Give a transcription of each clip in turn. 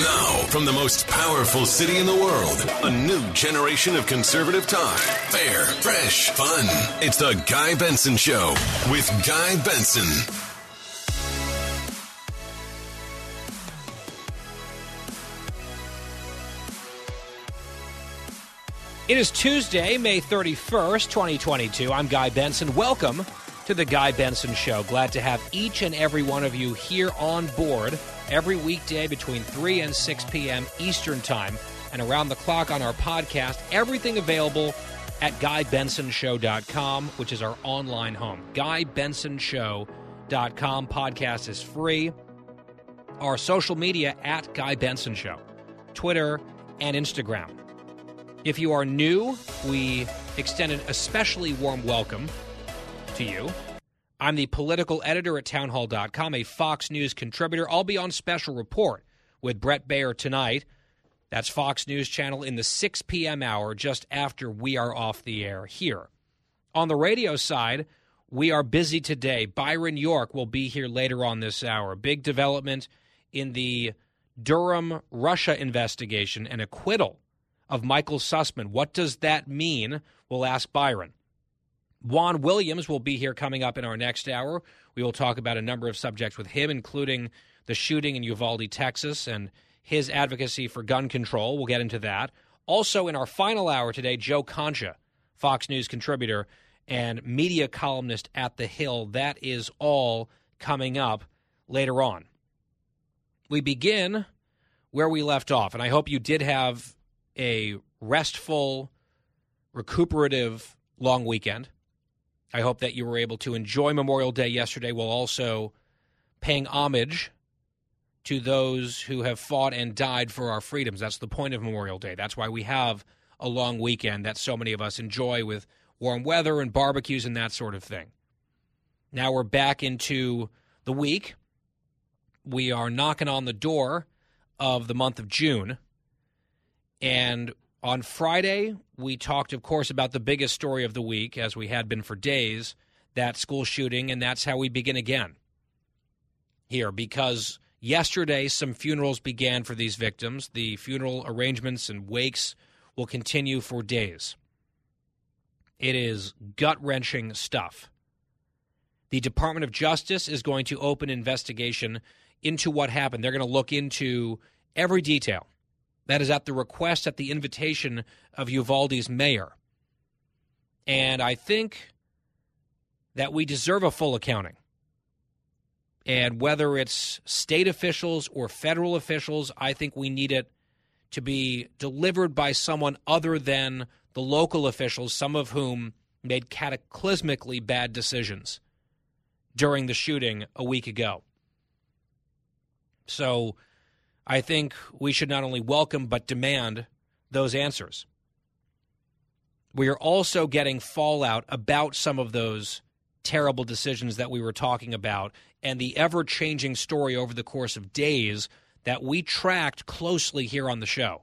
Now, from the most powerful city in the world, a new generation of conservative talk. Fair, fresh, fun. It's the Guy Benson Show with Guy Benson. It is Tuesday, May 31st, 2022. I'm Guy Benson. Welcome to the Guy Benson Show. Glad to have each and every one of you here on board every weekday between 3 and 6 p.m. Eastern Time and around the clock on our podcast. Everything available at GuyBensonShow.com, which is our online home. GuyBensonShow.com. Podcast is free. Our social media at Guy Benson Show, Twitter and Instagram. If you are new, we extend an especially warm welcome to you. I'm the political editor at townhall.com, a Fox News contributor. I'll be on special report with Bret Baier tonight. That's Fox News Channel in the 6 p.m. hour, just after we are off the air here. On the radio side, we are busy today. Byron York will be here later on this hour. Big development in the Durham Russia investigation and acquittal of Michael Sussmann. What does that mean? We'll ask Byron. Juan Williams will be here coming up in our next hour. We will talk about a number of subjects with him, including the shooting in Uvalde, Texas, and his advocacy for gun control. We'll get into that. Also, in our final hour today, Joe Concha, Fox News contributor and media columnist at The Hill. That is all coming up later on. We begin where we left off, and I hope you did have a restful, recuperative long weekend. I hope that you were able to enjoy Memorial Day yesterday while also paying homage to those who have fought and died for our freedoms. That's the point of Memorial Day. That's why we have a long weekend that so many of us enjoy with warm weather and barbecues and that sort of thing. Now we're back into the week. We are knocking on the door of the month of June. And on Friday, we talked, of course, about the biggest story of the week, as we had been for days that school shooting, and that's how we begin again here because yesterday some funerals began for these victims. The funeral arrangements and wakes will continue for days. It is gut wrenching stuff. The Department of Justice is going to open investigation into what happened. They're going to look into every detail that is at the request, at the invitation of Uvalde's mayor. And I think that we deserve a full accounting. And whether it's state officials or federal officials, I think we need it to be delivered by someone other than the local officials, some of whom made cataclysmically bad decisions during the shooting a week ago. So I think we should not only welcome but demand those answers. We are also getting fallout about some of those terrible decisions that we were talking about and the ever changing story over the course of days that we tracked closely here on the show.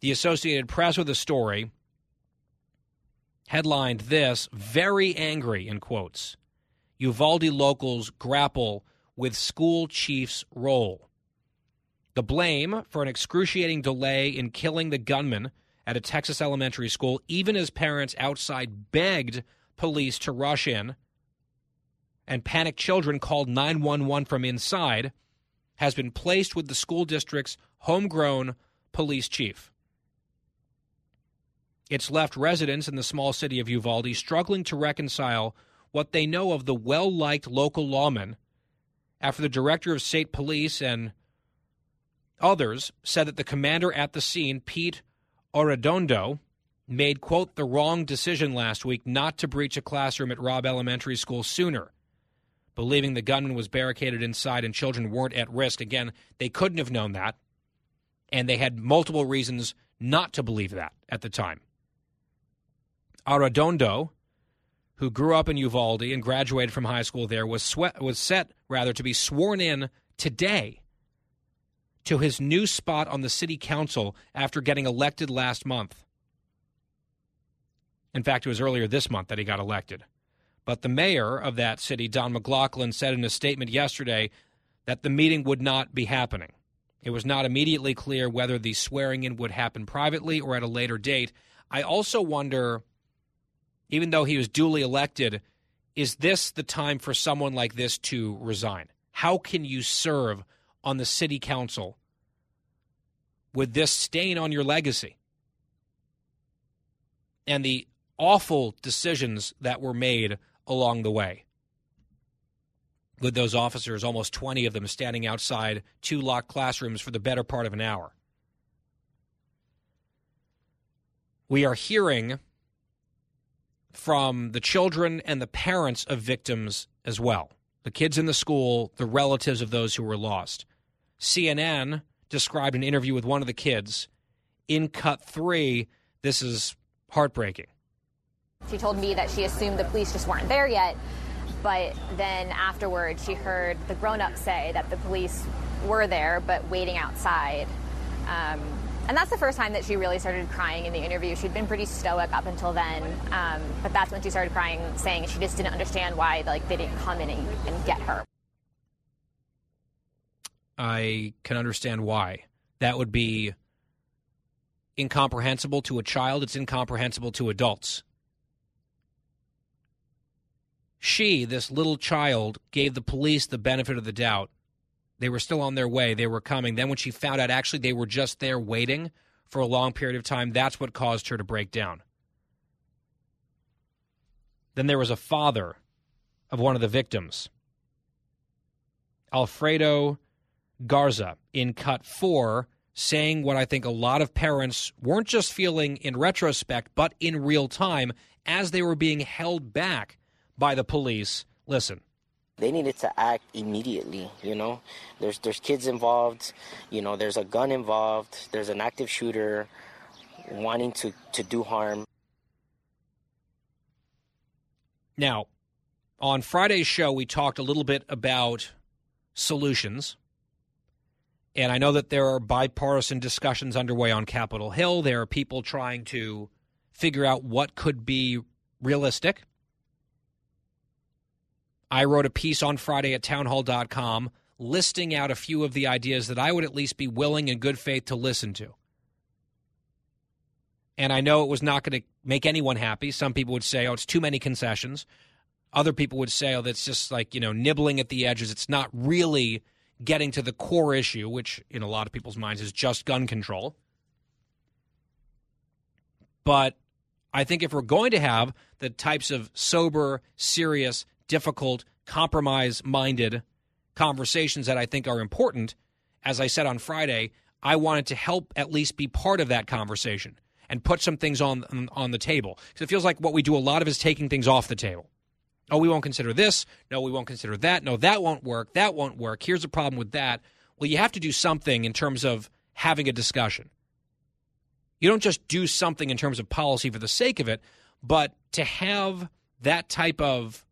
The Associated Press with a story headlined this very angry in quotes. Uvalde locals grapple with school chief's role. The blame for an excruciating delay in killing the gunman at a Texas elementary school, even as parents outside begged police to rush in and panicked children called 911 from inside, has been placed with the school district's homegrown police chief. It's left residents in the small city of Uvalde struggling to reconcile what they know of the well liked local lawman after the director of state police and others said that the commander at the scene, Pete Arredondo, made, quote, the wrong decision last week not to breach a classroom at Robb Elementary School sooner. believing the gunman was barricaded inside and children weren't at risk. Again, they couldn't have known that, and they had multiple reasons not to believe that at the time. Arredondo, who grew up in Uvalde and graduated from high school there, was swe- was set rather to be sworn in today to his new spot on the city council after getting elected last month. In fact, it was earlier this month that he got elected. But the mayor of that city, Don McLaughlin, said in a statement yesterday that the meeting would not be happening. It was not immediately clear whether the swearing in would happen privately or at a later date. I also wonder even though he was duly elected, is this the time for someone like this to resign? How can you serve on the city council with this stain on your legacy? And the awful decisions that were made along the way. With those officers, almost 20 of them standing outside two locked classrooms for the better part of an hour. We are hearing from the children and the parents of victims as well the kids in the school, the relatives of those who were lost. CNN described an interview with one of the kids. In cut three, this is heartbreaking. She told me that she assumed the police just weren't there yet, but then afterwards she heard the grown up say that the police were there but waiting outside. Um, and that's the first time that she really started crying in the interview. She'd been pretty stoic up until then, um, but that's when she started crying, saying she just didn't understand why like they didn't come in and, and get her. I can understand why. That would be incomprehensible to a child. It's incomprehensible to adults. She, this little child, gave the police the benefit of the doubt they were still on their way. They were coming. Then when she found out actually they were just there waiting for a long period of time, that's what caused her to break down. Then there was a father of one of the victims, Alfredo Garza, in cut four, saying what I think a lot of parents weren't just feeling in retrospect, but in real time as they were being held back by the police. Listen they needed to act immediately you know? There's there's kids involved you know there's a gun involved there's an active shooter wanting to to do harm. Now on friday's show we talked a little bit about solutions. And i know that there are bipartisan discussions underway on capitol hill. There are people trying to figure out what could be realistic I wrote a piece on Friday at townhall.com listing out a few of the ideas that I would at least be willing in good faith to listen to. And I know it was not going to make anyone happy. Some people would say, oh, it's too many concessions. Other people would say, oh, that's just like, you know, nibbling at the edges. It's not really getting to the core issue, which in a lot of people's minds is just gun control. But I think if we're going to have the types of sober, serious, difficult, compromise minded conversations that I think are important, as I said on Friday, I wanted to help at least be part of that conversation and put some things on on the table because it feels like what we do a lot of is taking things off the table. Oh, we won't consider this. No, we won't consider that. No, that won't work. That won't work. Here's a problem with that. Well, you have to do something in terms of having a discussion. You don't just do something in terms of policy for the sake of it, but to have that type of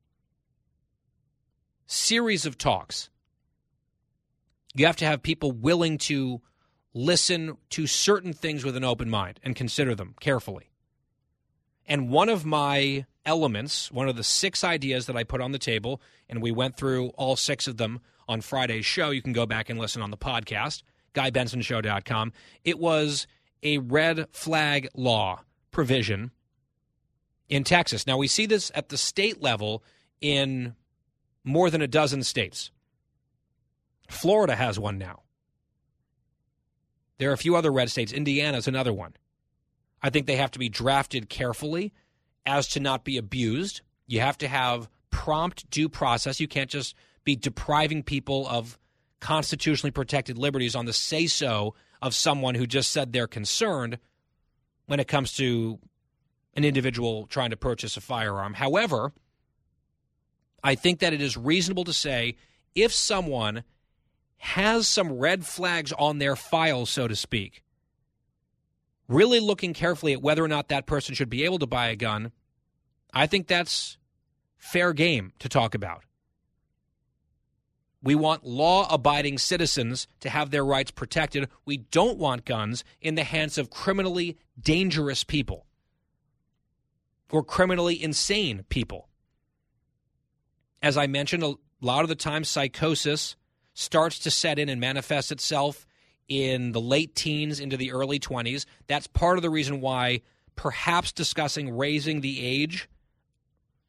series of talks. You have to have people willing to listen to certain things with an open mind and consider them carefully. And one of my elements, one of the six ideas that I put on the table, and we went through all six of them on Friday's show. You can go back and listen on the podcast, GuyBensonShow.com. It was a red flag law provision in Texas. Now, we see this at the state level in more than a dozen states. Florida has one now. There are a few other red states. Indiana is another one. I think they have to be drafted carefully as to not be abused. You have to have prompt due process. You can't just be depriving people of constitutionally protected liberties on the say so of someone who just said they're concerned when it comes to an individual trying to purchase a firearm. However, I think that it is reasonable to say if someone has some red flags on their file, so to speak, really looking carefully at whether or not that person should be able to buy a gun, I think that's fair game to talk about. We want law abiding citizens to have their rights protected. We don't want guns in the hands of criminally dangerous people or criminally insane people. As I mentioned, a lot of the time, psychosis starts to set in and manifest itself in the late teens into the early 20s. That's part of the reason why perhaps discussing raising the age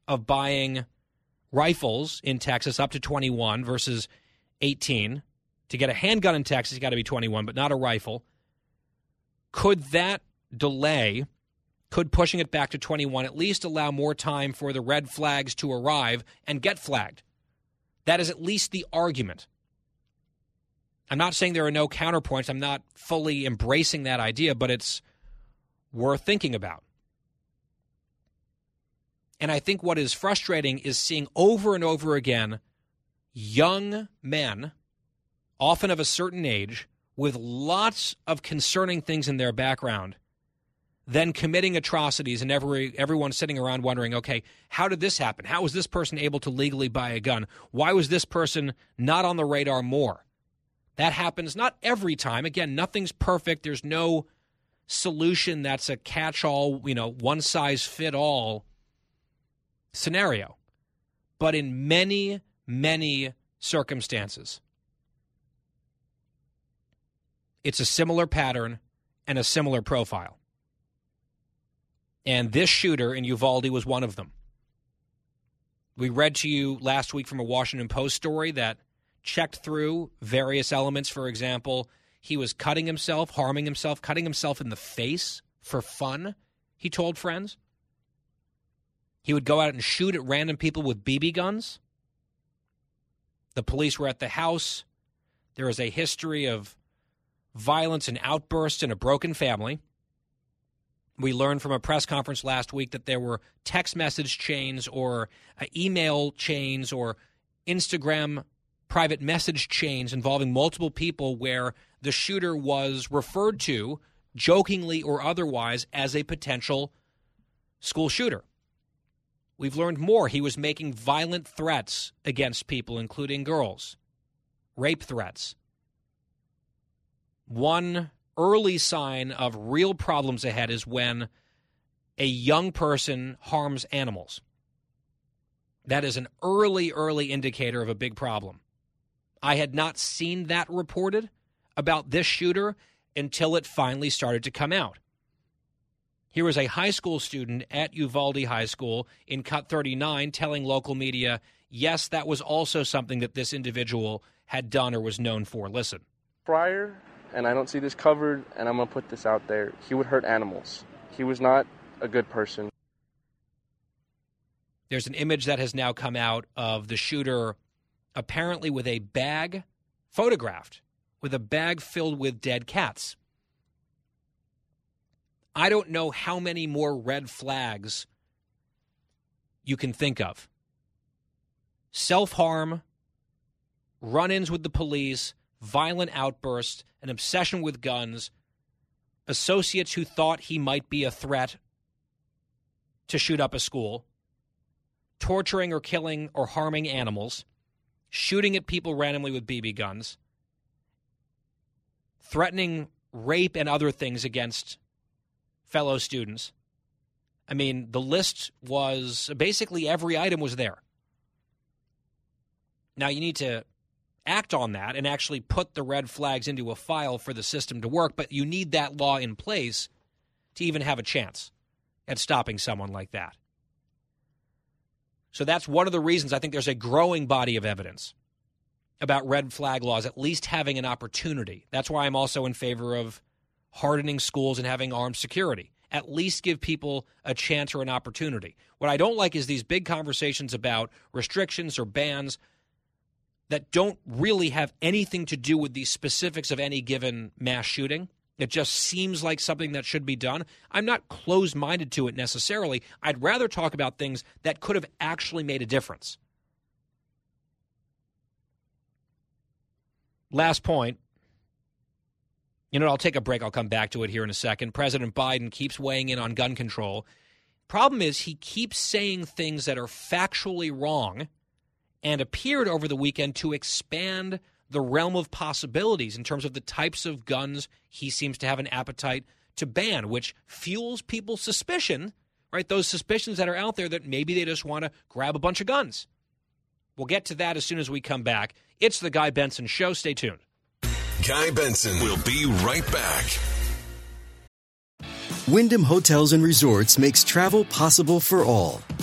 of buying rifles in Texas up to 21 versus 18. To get a handgun in Texas, you got to be 21, but not a rifle. Could that delay, could pushing it back to 21 at least allow more time for the red flags to arrive and get flagged? That is at least the argument. I'm not saying there are no counterpoints. I'm not fully embracing that idea, but it's worth thinking about. And I think what is frustrating is seeing over and over again young men, often of a certain age, with lots of concerning things in their background, then committing atrocities, and every everyone sitting around wondering, okay, how did this happen? How was this person able to legally buy a gun? Why was this person not on the radar more? That happens not every time. Again, nothing's perfect. There's no solution that's a catch all, you know, one size fit all scenario. But in many, many circumstances, it's a similar pattern and a similar profile. And this shooter in Uvalde was one of them. We read to you last week from a Washington Post story that checked through various elements. For example, he was cutting himself, harming himself, cutting himself in the face for fun, he told friends. He would go out and shoot at random people with BB guns. The police were at the house. There is a history of violence and outbursts in a broken family. We learned from a press conference last week that there were text message chains or uh, email chains or Instagram private message chains involving multiple people where the shooter was referred to, jokingly or otherwise, as a potential school shooter. We've learned more. He was making violent threats against people, including girls, rape threats. One early sign of real problems ahead is when a young person harms animals. That is an early, early indicator of a big problem. I had not seen that reported about this shooter until it finally started to come out. Here was a high school student at Uvalde High School in Cut 39 telling local media, yes, that was also something that this individual had done or was known for. Listen. Prior, and I don't see this covered, and I'm going to put this out there, he would hurt animals. He was not a good person. There's an image that has now come out of the shooter apparently with a bag photographed with a bag filled with dead cats. I don't know how many more red flags you can think of. Self harm, run ins with the police, violent outbursts, an obsession with guns, associates who thought he might be a threat to shoot up a school, torturing or killing or harming animals shooting at people randomly with BB guns, threatening rape and other things against fellow students. I mean, the list was basically every item was there. Now you need to act on that and actually put the red flags into a file for the system to work, but you need that law in place to even have a chance at stopping someone like that. So that's one of the reasons I think there's a growing body of evidence about red flag laws, at least having an opportunity. That's why I'm also in favor of hardening schools and having armed security. At least give people a chance or an opportunity. What I don't like is these big conversations about restrictions or bans that don't really have anything to do with the specifics of any given mass shooting. It just seems like something that should be done. I'm not closed minded to it necessarily. I'd rather talk about things that could have actually made a difference. Last point. You know, I'll take a break. I'll come back to it here in a second. President Biden keeps weighing in on gun control. Problem is, he keeps saying things that are factually wrong and appeared over the weekend to expand the realm of possibilities in terms of the types of guns he seems to have an appetite to ban, which fuels people's suspicion, right? Those suspicions that are out there that maybe they just want to grab a bunch of guns. We'll get to that as soon as we come back. It's the Guy Benson Show. Stay tuned. Guy Benson will be right back. Wyndham Hotels and Resorts makes travel possible for all.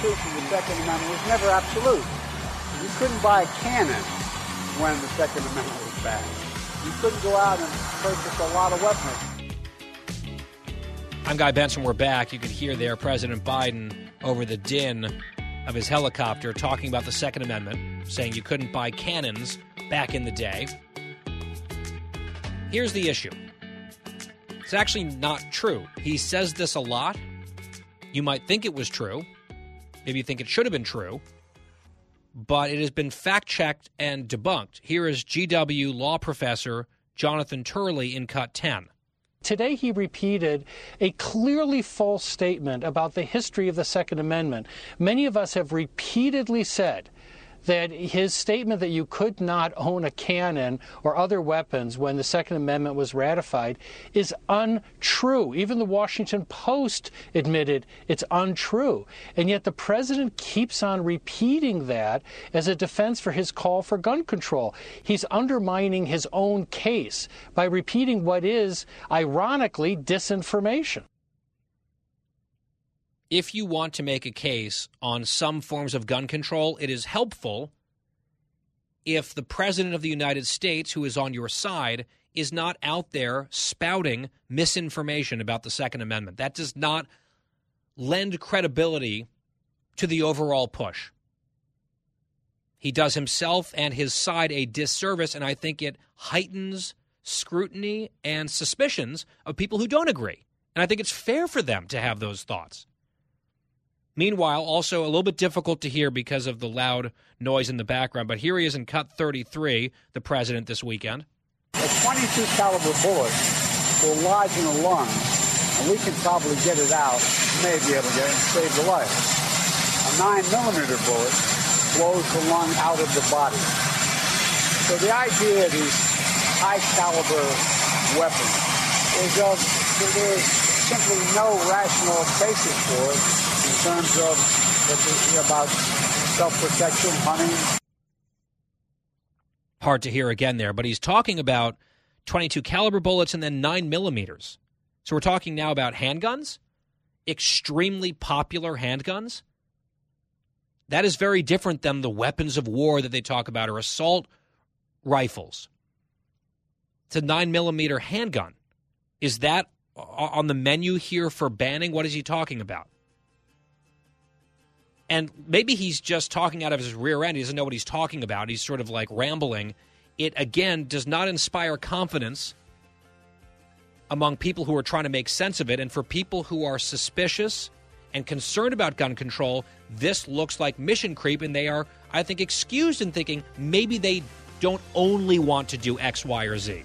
Constitution, the Second Amendment, was never absolute. You couldn't buy a cannon when the Second Amendment was passed. You couldn't go out and purchase a lot of weapons. I'm Guy Benson. We're back. You can hear there President Biden over the din of his helicopter talking about the Second Amendment, saying you couldn't buy cannons back in the day. Here's the issue it's actually not true. He says this a lot. You might think it was true. Maybe you think it should have been true. But it has been fact checked and debunked. Here is GW law professor Jonathan Turley in cut 10. Today, he repeated a clearly false statement about the history of the Second Amendment. Many of us have repeatedly said that his statement that you could not own a cannon or other weapons when the Second Amendment was ratified is untrue. Even the Washington Post admitted it's untrue. And yet the president keeps on repeating that as a defense for his call for gun control. He's undermining his own case by repeating what is, ironically, disinformation if you want to make a case on some forms of gun control, it is helpful if the President of the United States, who is on your side, is not out there spouting misinformation about the Second Amendment. That does not lend credibility to the overall push. He does himself and his side a disservice, and I think it heightens scrutiny and suspicions of people who don't agree. And I think it's fair for them to have those thoughts. Meanwhile, also a little bit difficult to hear because of the loud noise in the background, but here he is in cut 33, the president this weekend. A 22 caliber bullet will lodge in a lung, and we can probably get it out, may be able to get it and save the life. A 9 millimeter bullet blows the lung out of the body. So the idea of these high caliber weapons is of, there's simply no rational basis for it in terms of about self-protection, hunting. Hard to hear again there, but he's talking about 22 caliber bullets and then 9 millimeters. So we're talking now about handguns, extremely popular handguns. That is very different than the weapons of war that they talk about or assault rifles. It's a 9 millimeter handgun. Is that on the menu here for banning? What is he talking about? And maybe he's just talking out of his rear end. He doesn't know what he's talking about. He's sort of like rambling. It, again, does not inspire confidence among people who are trying to make sense of it. And for people who are suspicious and concerned about gun control, this looks like mission creep. And they are, I think, excused in thinking maybe they don't only want to do X, Y, or Z.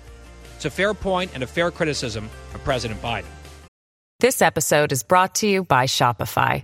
It's a fair point and a fair criticism of President Biden. This episode is brought to you by Shopify.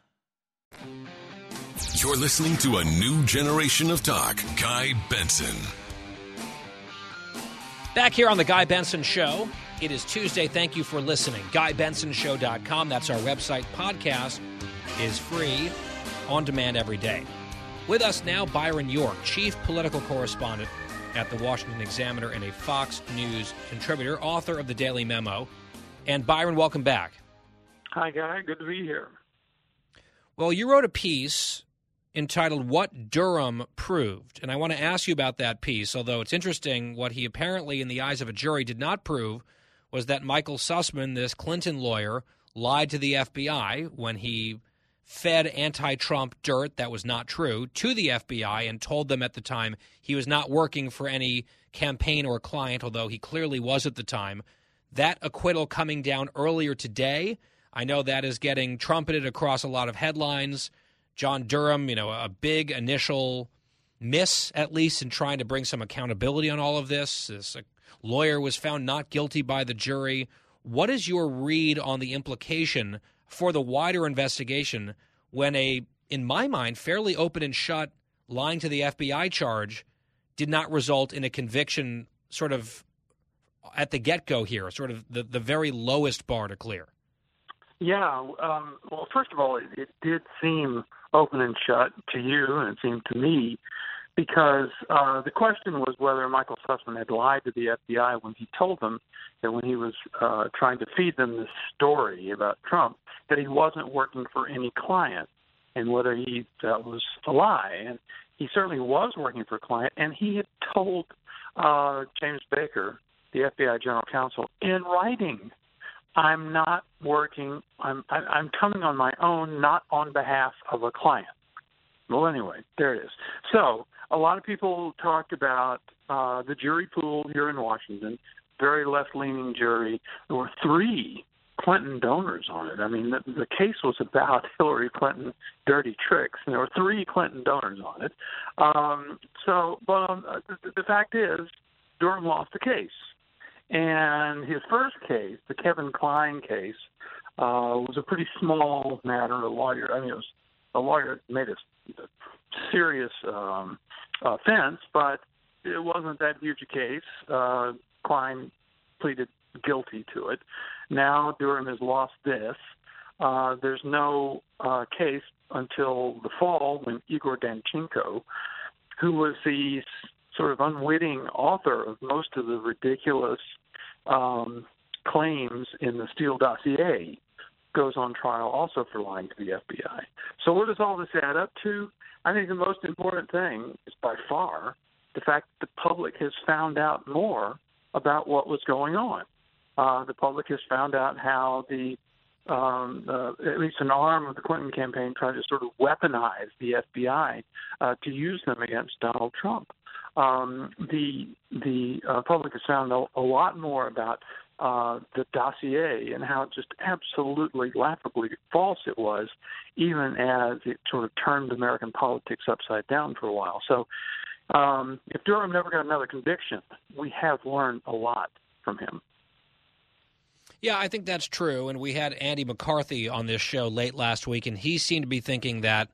You're listening to a new generation of talk. Guy Benson. Back here on the Guy Benson Show, It is Tuesday. Thank you for listening. GuyBensonShow.com. That's our website. Podcast is free, on demand every day. With us now, Byron York, Chief Political Correspondent at the Washington Examiner and a Fox News contributor, author of the Daily Memo. And Byron, welcome back. Hi, Guy. Good to be here. Well, you wrote a piece entitled What Durham Proved. And I want to ask you about that piece, although it's interesting what he apparently, in the eyes of a jury, did not prove was that Michael Sussmann, this Clinton lawyer, lied to the FBI when he fed anti Trump dirt that was not true to the FBI and told them at the time he was not working for any campaign or client, although he clearly was at the time. That acquittal coming down earlier today. I know that is getting trumpeted across a lot of headlines. John Durham, you know, a big initial miss, at least, in trying to bring some accountability on all of this. This lawyer was found not guilty by the jury. What is your read on the implication for the wider investigation when a, in my mind, fairly open and shut lying to the FBI charge did not result in a conviction sort of at the get go here, sort of the, the very lowest bar to clear? Yeah. Um, well, first of all, it, it did seem open and shut to you, and it seemed to me because uh, the question was whether Michael Sussmann had lied to the FBI when he told them that when he was uh, trying to feed them this story about Trump, that he wasn't working for any client, and whether he that was a lie. And he certainly was working for a client, and he had told uh, James Baker, the FBI General Counsel, in writing, "I'm not working. I'm I'm coming on my own, not on behalf of a client." Well, anyway, there it is. So a lot of people talked about uh, the jury pool here in Washington, very left-leaning jury. There were three Clinton donors on it. I mean, the, the case was about Hillary Clinton dirty tricks, and there were three Clinton donors on it. Um, so, but um, the, the fact is, Durham lost the case, and his first case, the Kevin Klein case, uh, was a pretty small matter. A lawyer, I mean, it was a lawyer made a, a serious um, offense, but it wasn't that huge a case. Uh, Klein pleaded guilty to it. Now Durham has lost this. Uh, there's no uh, case until the fall when Igor Danchenko, who was the sort of unwitting author of most of the ridiculous um, claims in the Steele dossier, goes on trial also for lying to the FBI. So, what does all this add up to? I think the most important thing is by far the fact that the public has found out more about what was going on. Uh, the public has found out how the um, uh, at least an arm of the Clinton campaign tried to sort of weaponize the FBI uh, to use them against Donald Trump. Um, the the uh, public has found a, a lot more about uh, the dossier and how just absolutely laughably false it was, even as it sort of turned American politics upside down for a while. So, um, if Durham never got another conviction, we have learned a lot from him. Yeah, I think that's true. And we had Andy McCarthy on this show late last week, and he seemed to be thinking that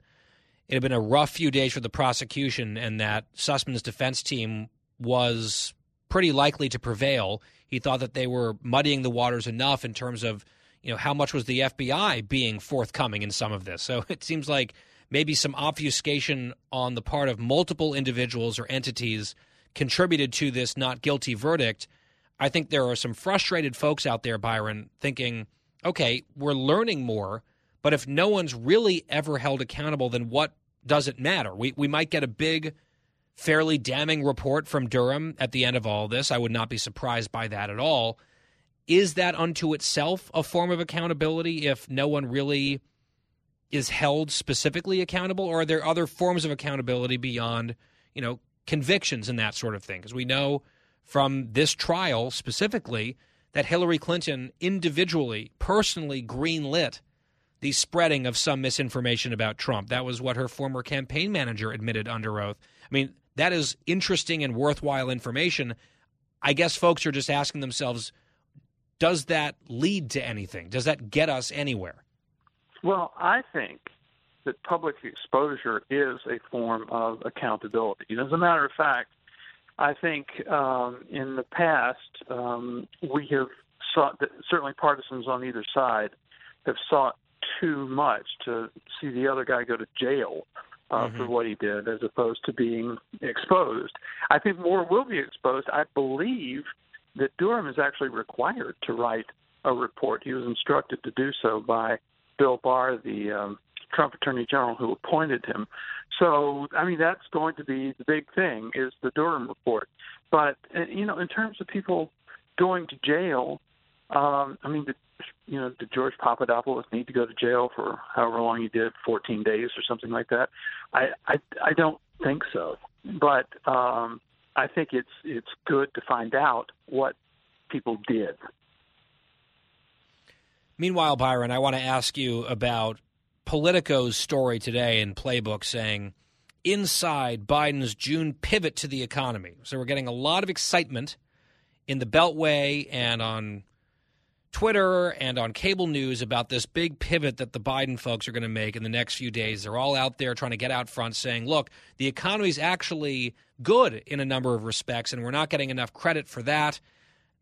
it had been a rough few days for the prosecution and that Sussmann's defense team was pretty likely to prevail. He thought that they were muddying the waters enough in terms of, you know, how much was the FBI being forthcoming in some of this. So it seems like maybe some obfuscation on the part of multiple individuals or entities contributed to this not guilty verdict. I think there are some frustrated folks out there, Byron, thinking, okay, we're learning more, but if no one's really ever held accountable, then what does it matter? We, we might get a big fairly damning report from Durham at the end of all this. I would not be surprised by that at all. Is that unto itself a form of accountability if no one really is held specifically accountable, or are there other forms of accountability beyond, you know, convictions and that sort of thing? Because we know from this trial specifically that Hillary Clinton individually, personally greenlit the spreading of some misinformation about Trump. That was what her former campaign manager admitted under oath. I mean, that is interesting and worthwhile information. I guess folks are just asking themselves, does that lead to anything? Does that get us anywhere? Well, I think that public exposure is a form of accountability. As a matter of fact, I think um, in the past um, we have sought certainly partisans on either side have sought too much to see the other guy go to jail uh, mm-hmm. for what he did, as opposed to being exposed. I think more will be exposed. I believe that Durham is actually required to write a report. He was instructed to do so by Bill Barr, the um, Trump Attorney General who appointed him. So, I mean, that's going to be the big thing is the Durham report. But uh, you know, in terms of people going to jail, um, I mean, did, you know, did George Papadopoulos need to go to jail for however long he did, 14 days or something like that? I I, I don't think so. But um, I think it's it's good to find out what people did. Meanwhile, Byron, I want to ask you about Politico's story today in Playbook saying inside Biden's June pivot to the economy. So we're getting a lot of excitement in the Beltway and on Twitter and on cable news about this big pivot that the Biden folks are going to make in the next few days. They're all out there trying to get out front saying, look, the economy is actually good in a number of respects, and we're not getting enough credit for that.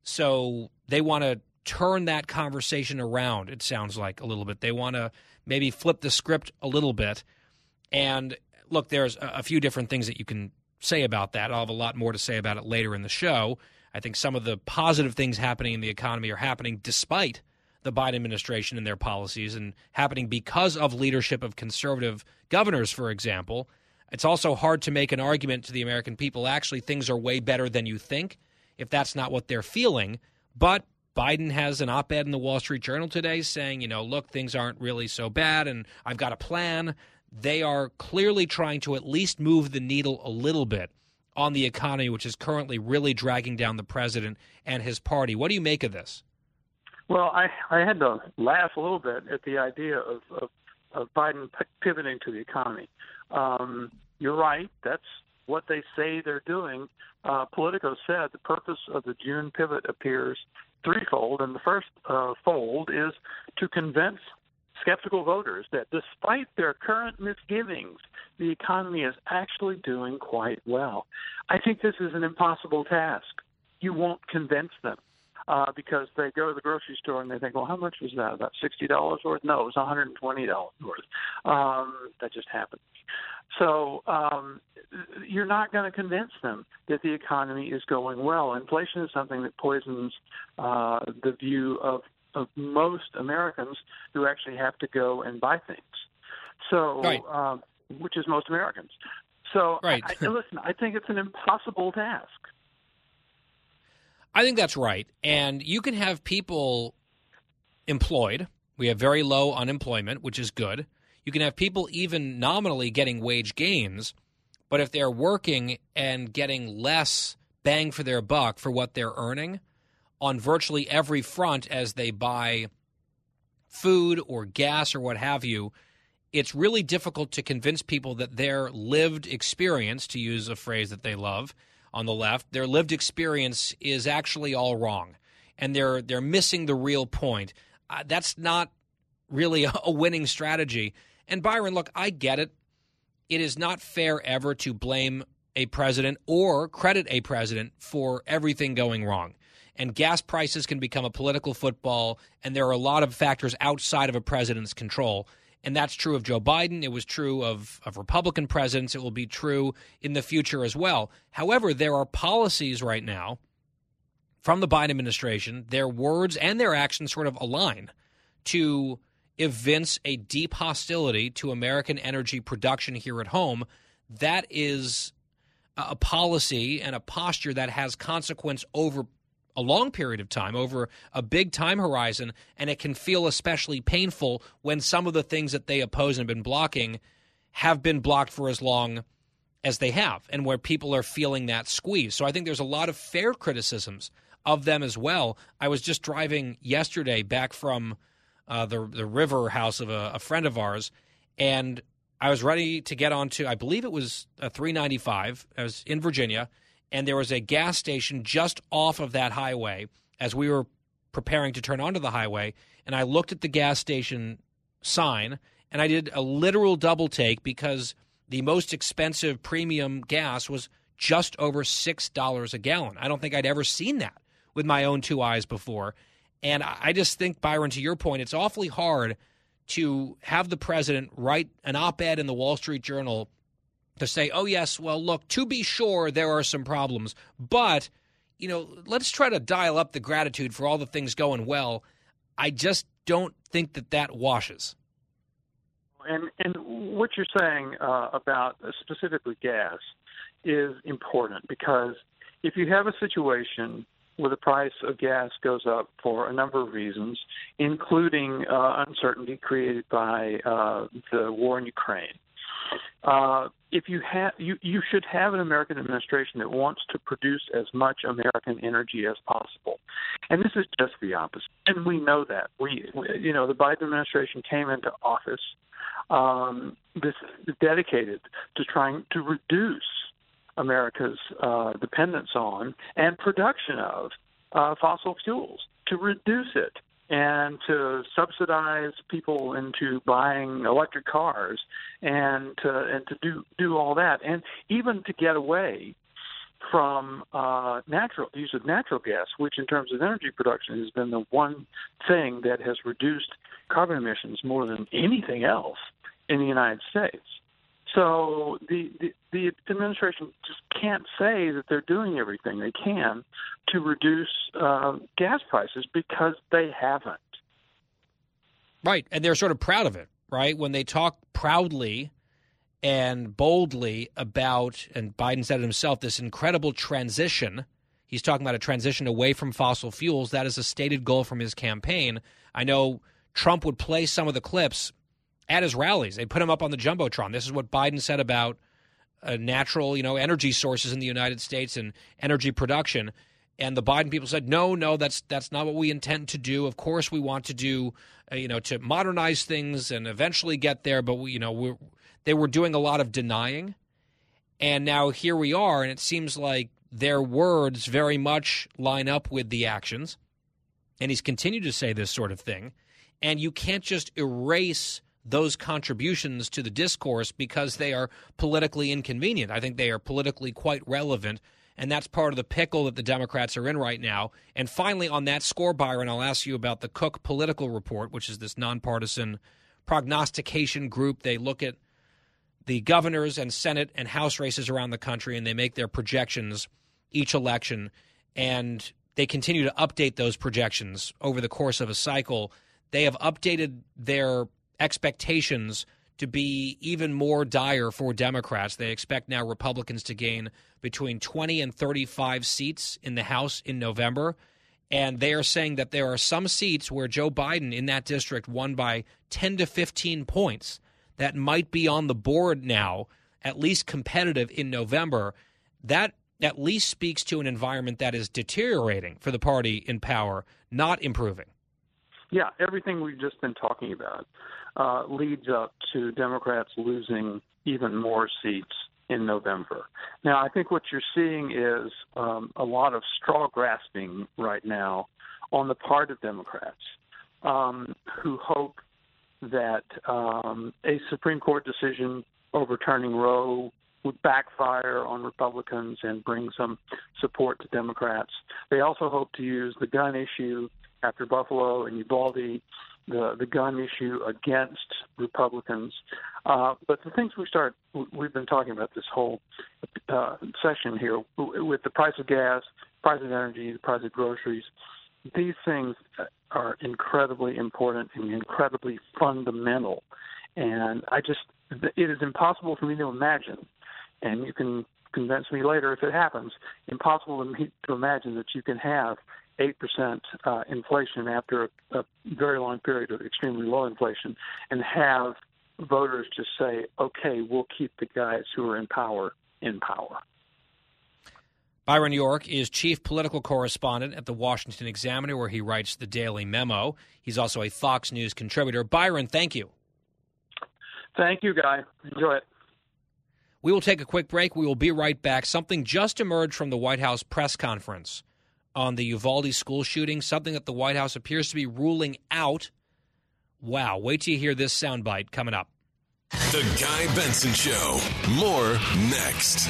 So they want to turn that conversation around, it sounds like a little bit. They want to maybe flip the script a little bit. And look, there's a, few different things that you can say about that. I'll have a lot more to say about it later in the show. I think some of the positive things happening in the economy are happening despite the Biden administration and their policies and happening because of leadership of conservative governors, for example. It's also hard to make an argument to the American people actually things are way better than you think if that's not what they're feeling. But Biden has an op ed in the Wall Street Journal today saying, you know, look, things aren't really so bad and I've got a plan they are clearly trying to at least move the needle a little bit on the economy, which is currently really dragging down the president and his party. What do you make of this? Well, I I had to laugh a little bit at the idea of of, of Biden pivoting to the economy. Um, you're right. That's what they say they're doing. Uh, Politico said the purpose of the June pivot appears threefold, and the first uh, fold is to convince skeptical voters that despite their current misgivings, the economy is actually doing quite well. I think this is an impossible task. You won't convince them uh, because they go to the grocery store and they think, well, how much was that? About sixty dollars worth? No, it was one hundred and twenty dollars worth. Um, that just happened. So um, you're not going to convince them that the economy is going well. Inflation is something that poisons uh, the view of of most Americans who actually have to go and buy things. So, right. um, which is most Americans. So, right. I, listen, I think it's an impossible task. I think that's right. And you can have people employed. We have very low unemployment, which is good. You can have people even nominally getting wage gains, but if they're working and getting less bang for their buck for what they're earning, on virtually every front as they buy food or gas or what have you, it's really difficult to convince people that their lived experience, to use a phrase that they love on the left, their lived experience is actually all wrong, and they're they're missing the real point. Uh, that's not really a, a winning strategy. And Byron, look, I get it. It is not fair ever to blame a president or credit a president for everything going wrong and gas prices can become a political football, and there are a lot of factors outside of a president's control. And that's true of Joe Biden. It was true of, of Republican presidents. It will be true in the future as well. However, there are policies right now from the Biden administration, their words and their actions sort of align to evince a deep hostility to American energy production here at home. That is a policy and a posture that has consequence over a long period of time, over a big time horizon, and it can feel especially painful when some of the things that they oppose and have been blocking have been blocked for as long as they have, and where people are feeling that squeeze. So I think there's a lot of fair criticisms of them as well. I was just driving yesterday back from uh, the the river house of a, a friend of ours, and I was ready to get onto, I believe it was a 395. I was in Virginia and there was a gas station just off of that highway as we were preparing to turn onto the highway. And I looked at the gas station sign and I did a literal double take because the most expensive premium gas was just over $6 a gallon. I don't think I'd ever seen that with my own two eyes before. And I just think, Byron, to your point, it's awfully hard to have the president write an op ed in the Wall Street Journal to say, oh, yes, well, look, to be sure, there are some problems, but, you know, let's try to dial up the gratitude for all the things going well. I just don't think that that washes. And, and what you're saying uh, about specifically gas is important because if you have a situation where the price of gas goes up for a number of reasons, including uh, uncertainty created by uh, the war in Ukraine. Uh, if you have, you, you should have an American administration that wants to produce as much American energy as possible, and this is just the opposite. And we know that. We, you know, the Biden administration came into office um, this dedicated to trying to reduce America's uh, dependence on and production of uh, fossil fuels, to reduce it and to subsidize people into buying electric cars and to and to do do all that and even to get away from uh, natural use of natural gas, which in terms of energy production has been the one thing that has reduced carbon emissions more than anything else in the United States. So the, the, the administration just can't say that they're doing everything they can to reduce uh, gas prices because they haven't. Right, and they're sort of proud of it, right? When they talk proudly and boldly about, and Biden said it himself, this incredible transition. He's talking about a transition away from fossil fuels. That is a stated goal from his campaign. I know Trump would play some of the clips at his rallies. They put him up on the jumbotron. This is what Biden said about uh, natural, you know, energy sources in the United States and energy production. And the Biden people said, no, no, that's that's not what we intend to do. Of course, we want to do, uh, you know, to modernize things and eventually get there. But we, you know, we they were doing a lot of denying, and now here we are, and it seems like their words very much line up with the actions. And he's continued to say this sort of thing, and you can't just erase those contributions to the discourse because they are politically inconvenient. I think they are politically quite relevant, and that's part of the pickle that the Democrats are in right now. And finally, on that score, Byron, I'll ask you about the Cook Political Report, which is this nonpartisan prognostication group. They look at the governors and Senate and House races around the country, and they make their projections each election, and they continue to update those projections over the course of a cycle. They have updated their expectations to be even more dire for Democrats. They expect now Republicans to gain between 20 and 35 seats in the House in November. And they are saying that there are some seats where Joe Biden in that district won by 10 to 15 points that might be on the board now, at least competitive in November. That at least speaks to an environment that is deteriorating for the party in power, not improving. Yeah, everything we've just been talking about uh, leads up to Democrats losing even more seats in November. Now, I think what you're seeing is um, a lot of straw grasping right now on the part of Democrats um, who hope that um, a Supreme Court decision overturning Roe would backfire on Republicans and bring some support to Democrats. They also hope to use the gun issue after Buffalo and Uvalde the the gun issue against Republicans. Uh, but the things we start we've been talking about this whole uh, session here with the price of gas, price of energy, the price of groceries. These things are incredibly important and incredibly fundamental. And I just it is impossible for me to imagine, and you can convince me later if it happens. Impossible to me to imagine that you can have 8% uh, inflation after a, a very long period of extremely low inflation and have voters just say, okay, we'll keep the guys who are in power in power. Byron York is chief political correspondent at the Washington Examiner, where he writes the Daily Memo. He's also a Fox News contributor. Byron, thank you. Thank you, Guy. Enjoy it. We will take a quick break. We will be right back. Something just emerged from the White House press conference on the Uvalde school shooting, something that the White House appears to be ruling out. Wow, wait till you hear this soundbite coming up. The Guy Benson Show. More next.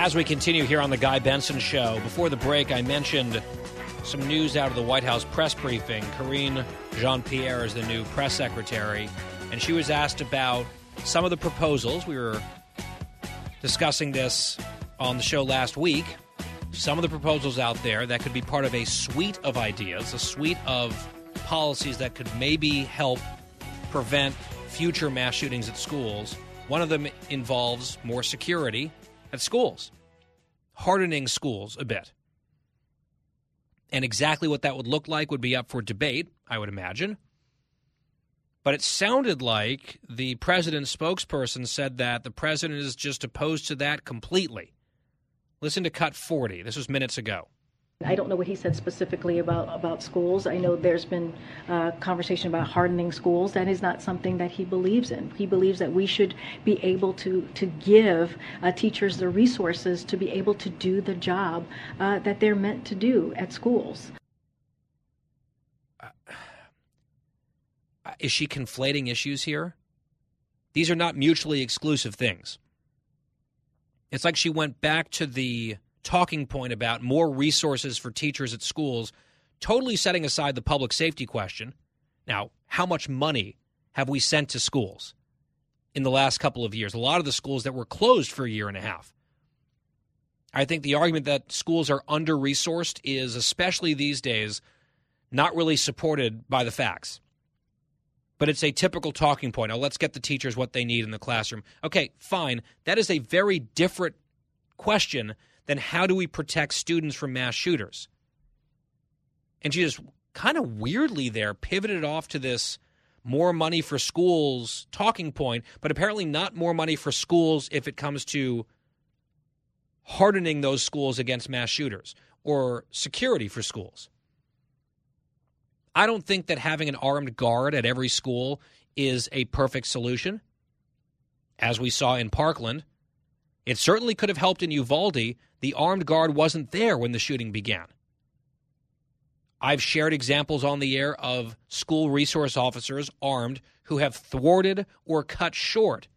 As we continue here on the Guy Benson Show, before the break, I mentioned some news out of the White House press briefing. Karine Jean Pierre is the new press secretary, and she was asked about some of the proposals. We were discussing this on the show last week. Some of the proposals out there that could be part of a suite of ideas, a suite of policies that could maybe help prevent future mass shootings at schools. One of them involves more security at schools, hardening schools a bit. And exactly what that would look like would be up for debate, I would imagine. But it sounded like the president's spokesperson said that the president is just opposed to that completely. Listen to cut 40. This was minutes ago. I don't know what he said specifically about, about schools. I know there's been uh, conversation about hardening schools. That is not something that he believes in. He believes that we should be able to, to give uh, teachers the resources to be able to do the job uh, that they're meant to do at schools. Uh, is she conflating issues here? These are not mutually exclusive things. It's like she went back to the talking point about more resources for teachers at schools, totally setting aside the public safety question. Now, how much money have we sent to schools in the last couple of years? A lot of the schools that were closed for a year and a half. I think the argument that schools are under resourced is, especially these days, not really supported by the facts. But it's a typical talking point. Now, let's get the teachers what they need in the classroom. Okay, fine. That is a very different question then how do we protect students from mass shooters? And she just kind of weirdly there pivoted off to this more money for schools talking point, but apparently not more money for schools if it comes to hardening those schools against mass shooters or security for schools. I don't think that having an armed guard at every school is a perfect solution. As we saw in Parkland, it certainly could have helped in Uvalde. The armed guard wasn't there when the shooting began. I've shared examples on the air of school resource officers armed who have thwarted or cut short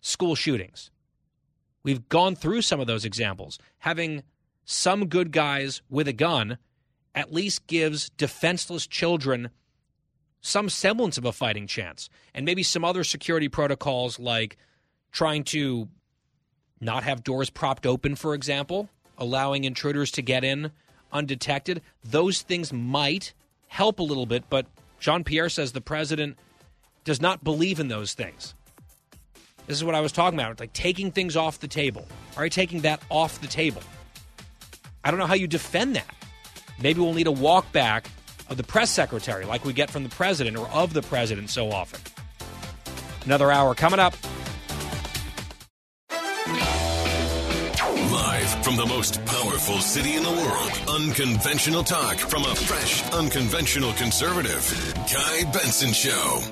school shootings. We've gone through some of those examples. Having some good guys with a gun at least gives defenseless children some semblance of a fighting chance. And maybe some other security protocols like trying to not have doors propped open, for example, allowing intruders to get in undetected. Those things might help a little bit, but Jean Pierre says the president does not believe in those things. This is what I was talking about. Like taking things off the table. All right, taking that off the table. I don't know how you defend that. Maybe we'll need a walk back of the press secretary like we get from the president or of the president so often. Another hour coming up. Live from the most powerful city in the world, unconventional talk from a fresh, unconventional conservative. Guy Benson Show.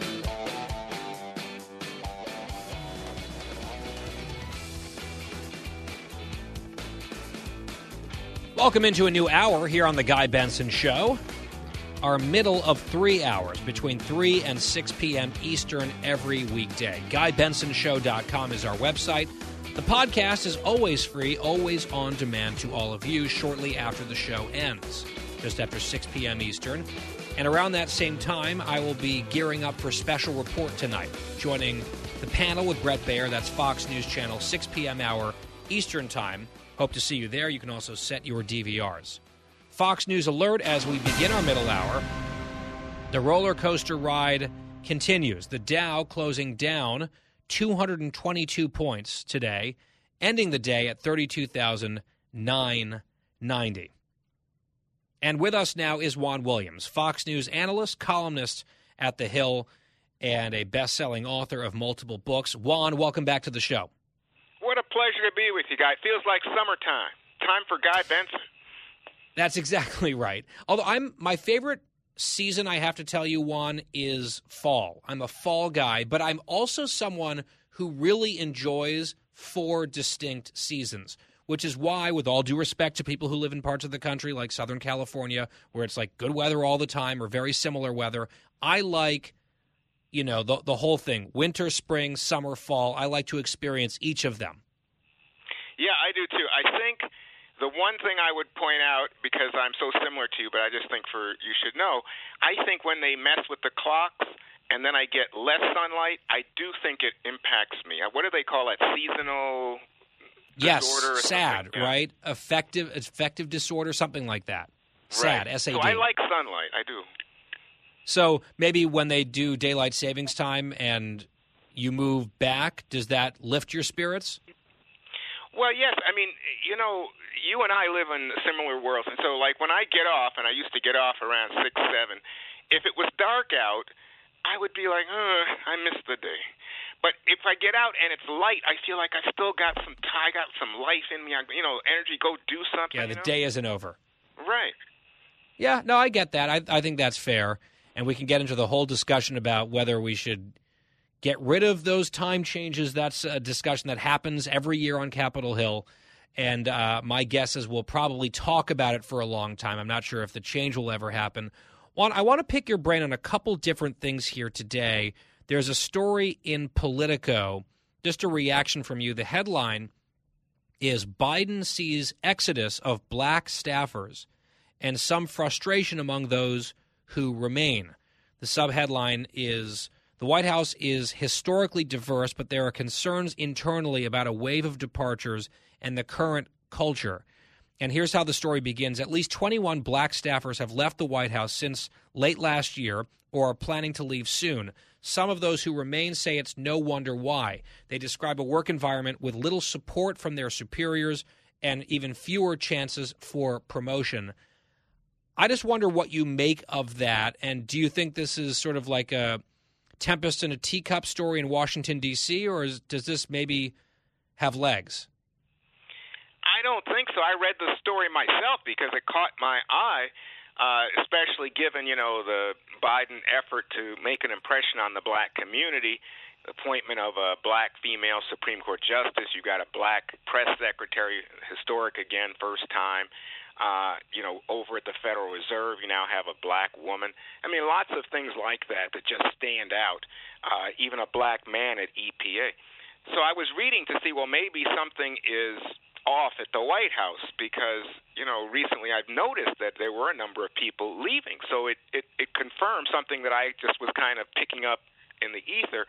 Welcome into a new hour here on The Guy Benson Show. Our middle of three hours between 3 and 6 p.m. Eastern every weekday. GuyBensonShow.com is our website. The podcast is always free, always on demand to all of you shortly after the show ends, just after 6 p.m. Eastern. And around that same time, I will be gearing up for special report tonight, joining the panel with Bret Baier. That's Fox News Channel, 6 p.m. hour Eastern Time. Hope to see you there. You can also set your DVRs. Fox News alert as we begin our middle hour. The roller coaster ride continues. The Dow closing down 222 points today, ending the day at 32,990. And with us now is Juan Williams, Fox News analyst, columnist at The Hill. and a best selling author of multiple books. Juan, welcome back to the show. What a pleasure to be with you, guy. Feels like summertime. Time for Guy Benson. That's exactly right. Although I'm my favorite season, I have to tell you, Juan is fall. I'm a fall guy, but I'm also someone who really enjoys four distinct seasons which is why, with all due respect to people who live in parts of the country like Southern California, where it's like good weather all the time or very similar weather, I like, you know, the, the whole thing winter, spring, summer, fall. I like to experience each of them. Yeah, I do too. I think the one thing I would point out, because I'm so similar to you, but I just think for you should know, I think when they mess with the clocks, and then I get less sunlight, I do think it impacts me. What do they call it? Seasonal yes, disorder. sad, yeah. right? Affective, affective disorder, something like that. Sad, right. S A D. So I like sunlight. I do. So maybe when they do daylight savings time and you move back, does that lift your spirits? Well, yes. I mean, you know, you and I live in similar worlds, and so like when I get off, and I used to get off around six, seven. If it was dark out, I would be like, oh, I missed the day. But if I get out and it's light, I feel like I still got some I got some life in me. I, you know, energy. Go do something. Yeah, the you know? day isn't over. Right. Yeah, no, I get that. I, I think that's fair. And we can get into the whole discussion about whether we should get rid of those time changes. That's a discussion that happens every year on Capitol Hill. And uh, my guess is we'll probably talk about it for a long time. I'm not sure if the change will ever happen. Juan, I want to pick your brain on a couple different things here today. There's a story in Politico, just a reaction from you. The headline is Biden sees exodus of black staffers and some frustration among those who remain. The subheadline is The White House is historically diverse, but there are concerns internally about a wave of departures and the current culture. And here's how the story begins. At least 21 black staffers have left the White House since late last year or are planning to leave soon. Some of those who remain say it's no wonder why. They describe a work environment with little support from their superiors and even fewer chances for promotion. I just wonder what you make of that. And do you think this is sort of like a tempest in a teacup story in Washington, D.C., or is, does this maybe have legs? I don't think so. I read the story myself because it caught my eye, uh, especially given you know the Biden effort to make an impression on the black community. Appointment of a black female Supreme Court justice. You got a black press secretary, historic again, first time. Uh, you know, over at the Federal Reserve, you now have a black woman. I mean, lots of things like that that just stand out. Uh, even a black man at EPA. So I was reading to see, well, maybe something is off at the White House because you know recently I've noticed that there were a number of people leaving. So it it, it confirmed something that I just was kind of picking up in the ether.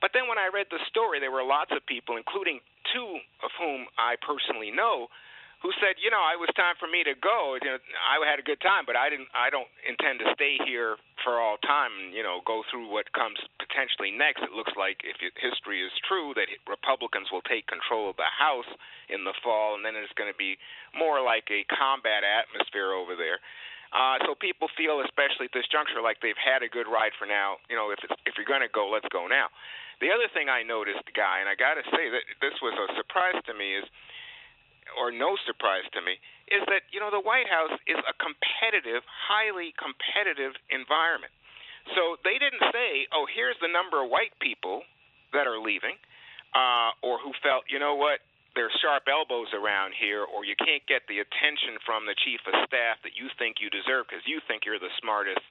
But then when I read the story, there were lots of people, including two of whom I personally know, who said, you know, it was time for me to go. You know, I had a good time, but I didn't. I don't intend to stay here for all time. And you know, go through what comes potentially next. It looks like if history is true, that Republicans will take control of the House in the fall, and then it's going to be more like a combat atmosphere over there. Uh, so people feel, especially at this juncture, like they've had a good ride for now. You know, if it's, if you're going to go, let's go now. The other thing I noticed, guy, and I got to say that this was a surprise to me, is or no surprise to me, is that you know the White House is a competitive, highly competitive environment. So they didn't say, "Oh, here's the number of white people that are leaving," uh, or who felt, you know what, there's sharp elbows around here, or you can't get the attention from the chief of staff that you think you deserve because you think you're the smartest,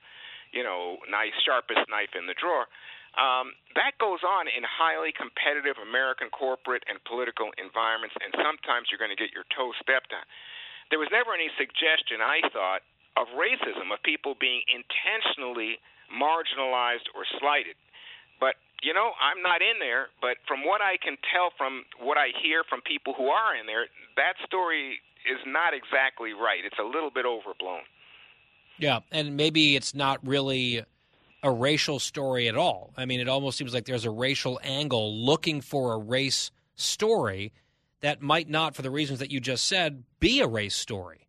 you know, nice, sharpest knife in the drawer. Um, that goes on in highly competitive American corporate and political environments, and sometimes you're going to get your toe stepped on. There was never any suggestion, I thought, of racism, of people being intentionally marginalized or slighted. But, you know, I'm not in there, but from what I can tell from what I hear from people who are in there, that story is not exactly right. It's a little bit overblown. Yeah, and maybe it's not really a racial story at all. I mean, it almost seems like there's a racial angle looking for a race story that might not, for the reasons that you just said, be a race story.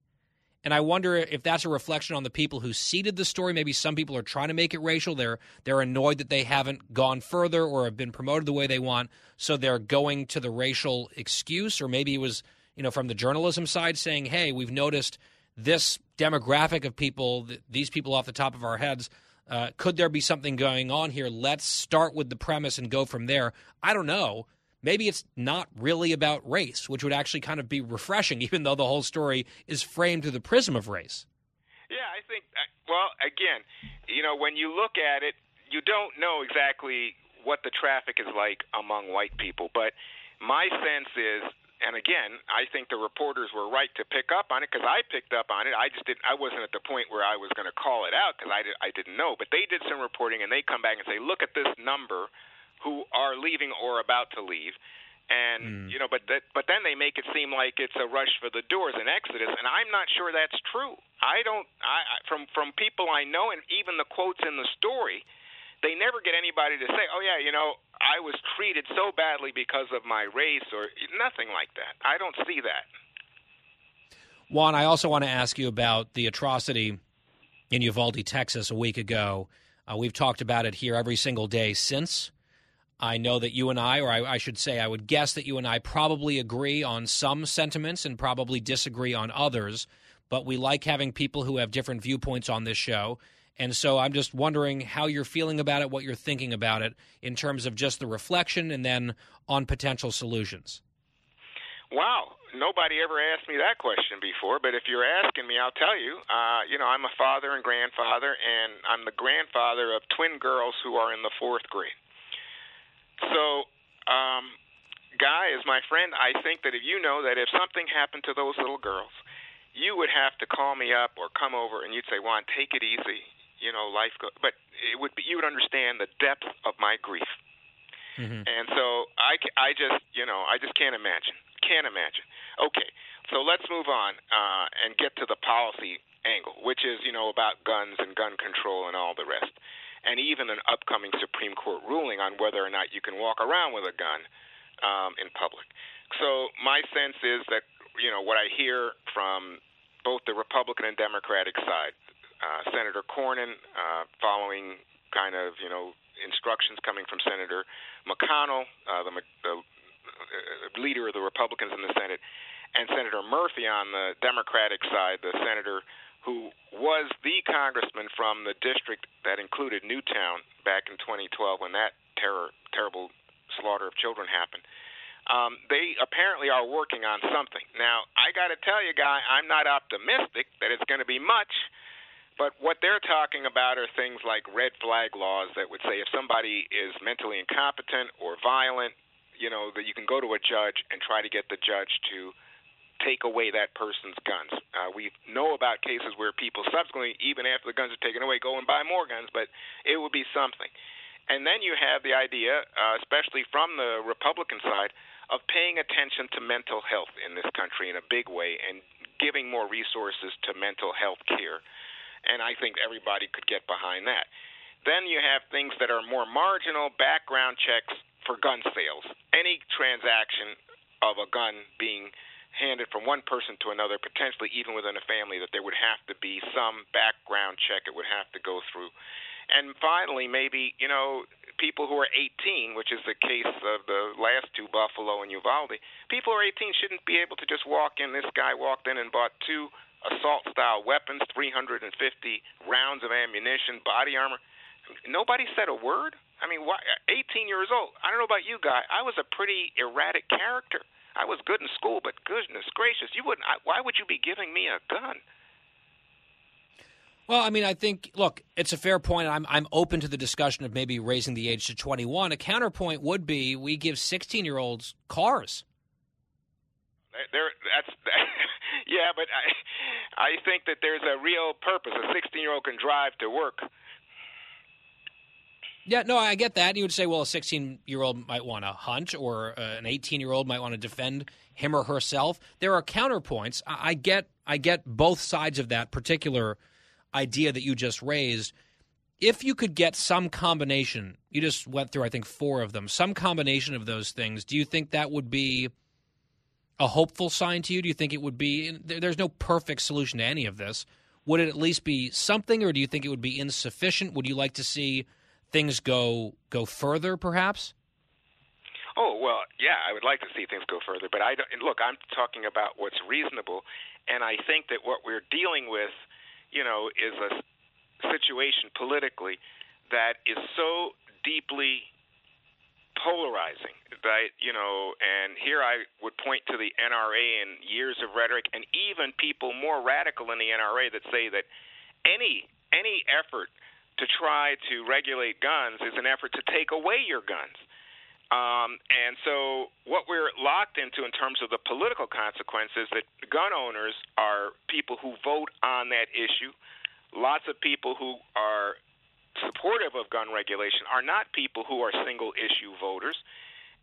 And I wonder if that's a reflection on the people who seeded the story. Maybe some people are trying to make it racial. They're they're annoyed that they haven't gone further or have been promoted the way they want, so they're going to the racial excuse. Or maybe it was you know from the journalism side saying, "Hey, we've noticed this demographic of people, these people off the top of our heads." Uh, could there be something going on here? Let's start with the premise and go from there. I don't know maybe it's not really about race, which would actually kind of be refreshing, even though the whole story is framed through the prism of race. Yeah, I think, uh, well, again, you know, when you look at it, you don't know exactly what the traffic is like among white people, but my sense is and again, I think the reporters were right to pick up on it because I picked up on it. I just didn't. I wasn't at the point where I was going to call it out because I did, I didn't know. But they did some reporting and they come back and say, "Look at this number who are leaving or about to leave. And mm. you know, but that, but then they make it seem like it's a rush for the doors, an exodus, and I'm not sure that's true. I don't. I from from people I know, and even the quotes in the story, they never get anybody to say, "Oh yeah, you know, I was treated so badly because of my race," or nothing like that. I don't see that. Juan, I also want to ask you about the atrocity in Uvalde, Texas, a week ago. Uh, we've talked about it here every single day since. I know that you and I, or I, I, should say, I would guess that you and I probably agree on some sentiments and probably disagree on others, but we like having people who have different viewpoints on this show. And so I'm just wondering how you're feeling about it, what you're thinking about it in terms of just the reflection and then on potential solutions. Wow, nobody ever asked me that question before, but if you're asking me, I'll tell you. Uh, you know, I'm a father and grandfather, and I'm the grandfather of twin girls who are in the fourth grade. So, um, Guy is my friend. I think that if you know that if something happened to those little girls, you would have to call me up or come over and you'd say, Juan, take it easy. You know, life goes. But it would be, you would understand the depth of my grief. Mm-hmm. And so I, I just, you know, I just can't imagine. Can't imagine. Okay, so let's move on uh, and get to the policy angle, which is, you know, about guns and gun control and all the rest and even an upcoming Supreme Court ruling on whether or not you can walk around with a gun um, in public. So my sense is that you know what I hear from both the Republican and Democratic side, uh, Senator Cornyn uh, following kind of you know instructions coming from Senator McConnell, uh, the, the uh, leader of the Republicans in the Senate, and Senator Murphy on the Democratic side, the senator who was the congressman from the district that included Newtown back in 2012 when that terror, terrible slaughter of children happened. Um, they apparently are working on something. Now, I got to tell you, guy, I'm not optimistic that it's going to be much. But what they're talking about are things like red flag laws that would say if somebody is mentally incompetent or violent, you know, that you can go to a judge and try to get the judge to take away that person's guns. Uh, we know about cases where people subsequently, even after the guns are taken away, go and buy more guns, but it would be something. And then you have the idea, uh, especially from the Republican side, of paying attention to mental health in this country in a big way and giving more resources to mental health care. And I think everybody could get behind that. Then you have things that are more marginal background checks for gun sales. Any transaction of a gun being handed from one person to another, potentially even within a family, that there would have to be some background check it would have to go through. And finally, maybe, you know, people who are 18, which is the case of the last two, Buffalo and Uvalde, people who are 18 shouldn't be able to just walk in. This guy walked in and bought two assault style weapons, 350 rounds of ammunition, body armor. Nobody said a word. I mean, 18 years old. I don't know about you, guy. I was a pretty erratic character. I was good in school, but goodness gracious, you wouldn't. I, why would you be giving me a gun? Well, I mean, I think look, it's a fair point. I'm I'm open to the discussion of maybe raising the age to 21. A counterpoint would be we give 16 year olds cars. There, that's that, yeah, but I I think that there's a real purpose. A 16 year old can drive to work. Yeah, no, I get that. You would say, well, a 16 year old might want to hunt, or uh, an 18 year old might want to defend him or herself. There are counterpoints. I, I get, I get both sides of that particular idea that you just raised. If you could get some combination, you just went through, I think, four of them. Some combination of those things. Do you think that would be a hopeful sign to you? Do you think it would be? There's no perfect solution to any of this. Would it at least be something, or do you think it would be insufficient? Would you like to see things go go further, perhaps? Oh well, yeah, I would like to see things go further, but I don't, look. I'm talking about what's reasonable, and I think that what we're dealing with, you know, is a situation politically that is so deeply polarizing right you know and here i would point to the nra and years of rhetoric and even people more radical in the nra that say that any any effort to try to regulate guns is an effort to take away your guns um, and so, what we're locked into in terms of the political consequences that gun owners are people who vote on that issue. Lots of people who are supportive of gun regulation are not people who are single issue voters.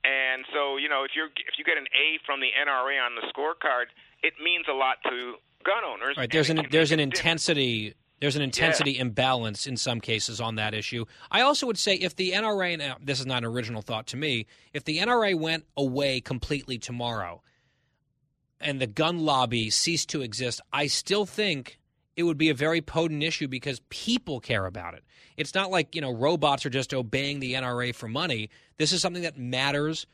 And so, you know, if you if you get an A from the NRA on the scorecard, it means a lot to gun owners. Right. There's an there's an intensity there's an intensity yeah. imbalance in some cases on that issue. I also would say if the NRA, and this is not an original thought to me, if the NRA went away completely tomorrow and the gun lobby ceased to exist, I still think it would be a very potent issue because people care about it. It's not like, you know, robots are just obeying the NRA for money. This is something that matters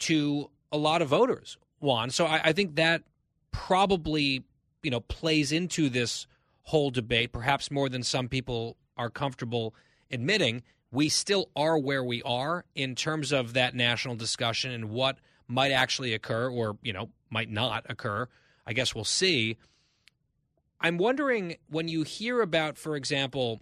to a lot of voters, Juan. So I, I think that probably, you know, plays into this whole debate, perhaps more than some people are comfortable admitting. We still are where we are in terms of that national discussion and what might actually occur or, you know, might not occur. I guess we'll see. I'm wondering when you hear about, for example,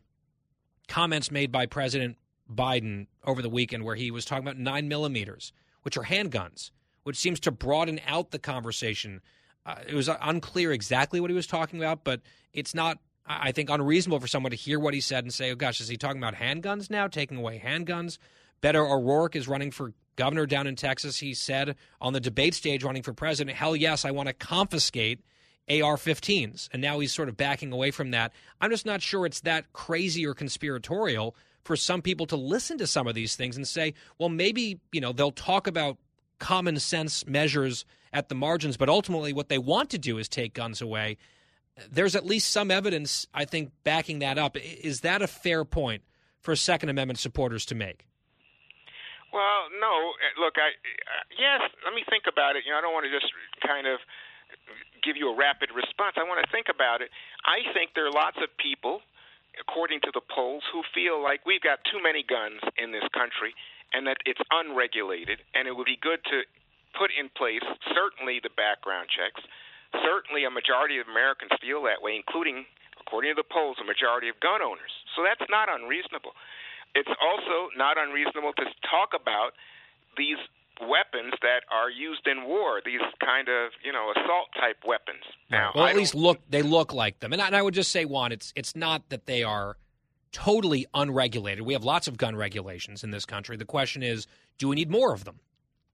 comments made by President Biden over the weekend where he was talking about nine millimeters, which are handguns, which seems to broaden out the conversation uh, it was unclear exactly what he was talking about, but it's not, I think, unreasonable for someone to hear what he said and say, oh gosh, is he talking about handguns now, taking away handguns? Beto O'Rourke is running for governor down in Texas. He said on the debate stage, running for president, hell yes, I want to confiscate AR 15s. And now he's sort of backing away from that. I'm just not sure it's that crazy or conspiratorial for some people to listen to some of these things and say, well, maybe, you know, they'll talk about common sense measures at the margins, but ultimately what they want to do is take guns away. There's at least some evidence, I think, backing that up. Is that a fair point for Second Amendment supporters to make? Well, no. Look, I yes. Let me think about it. You know, I don't want to just kind of give you a rapid response. I want to think about it. I think there are lots of people, according to the polls, who feel like we've got too many guns in this country and that it's unregulated, and it would be good to put in place certainly the background checks. Certainly, a majority of Americans feel that way, including, according to the polls, a majority of gun owners. So that's not unreasonable. It's also not unreasonable to talk about these weapons that are used in war, these kind of you know assault type weapons. Now, well, at least look they look like them, and I, and I would just say, Juan, it's it's not that they are totally unregulated. We have lots of gun regulations in this country. The question is, do we need more of them?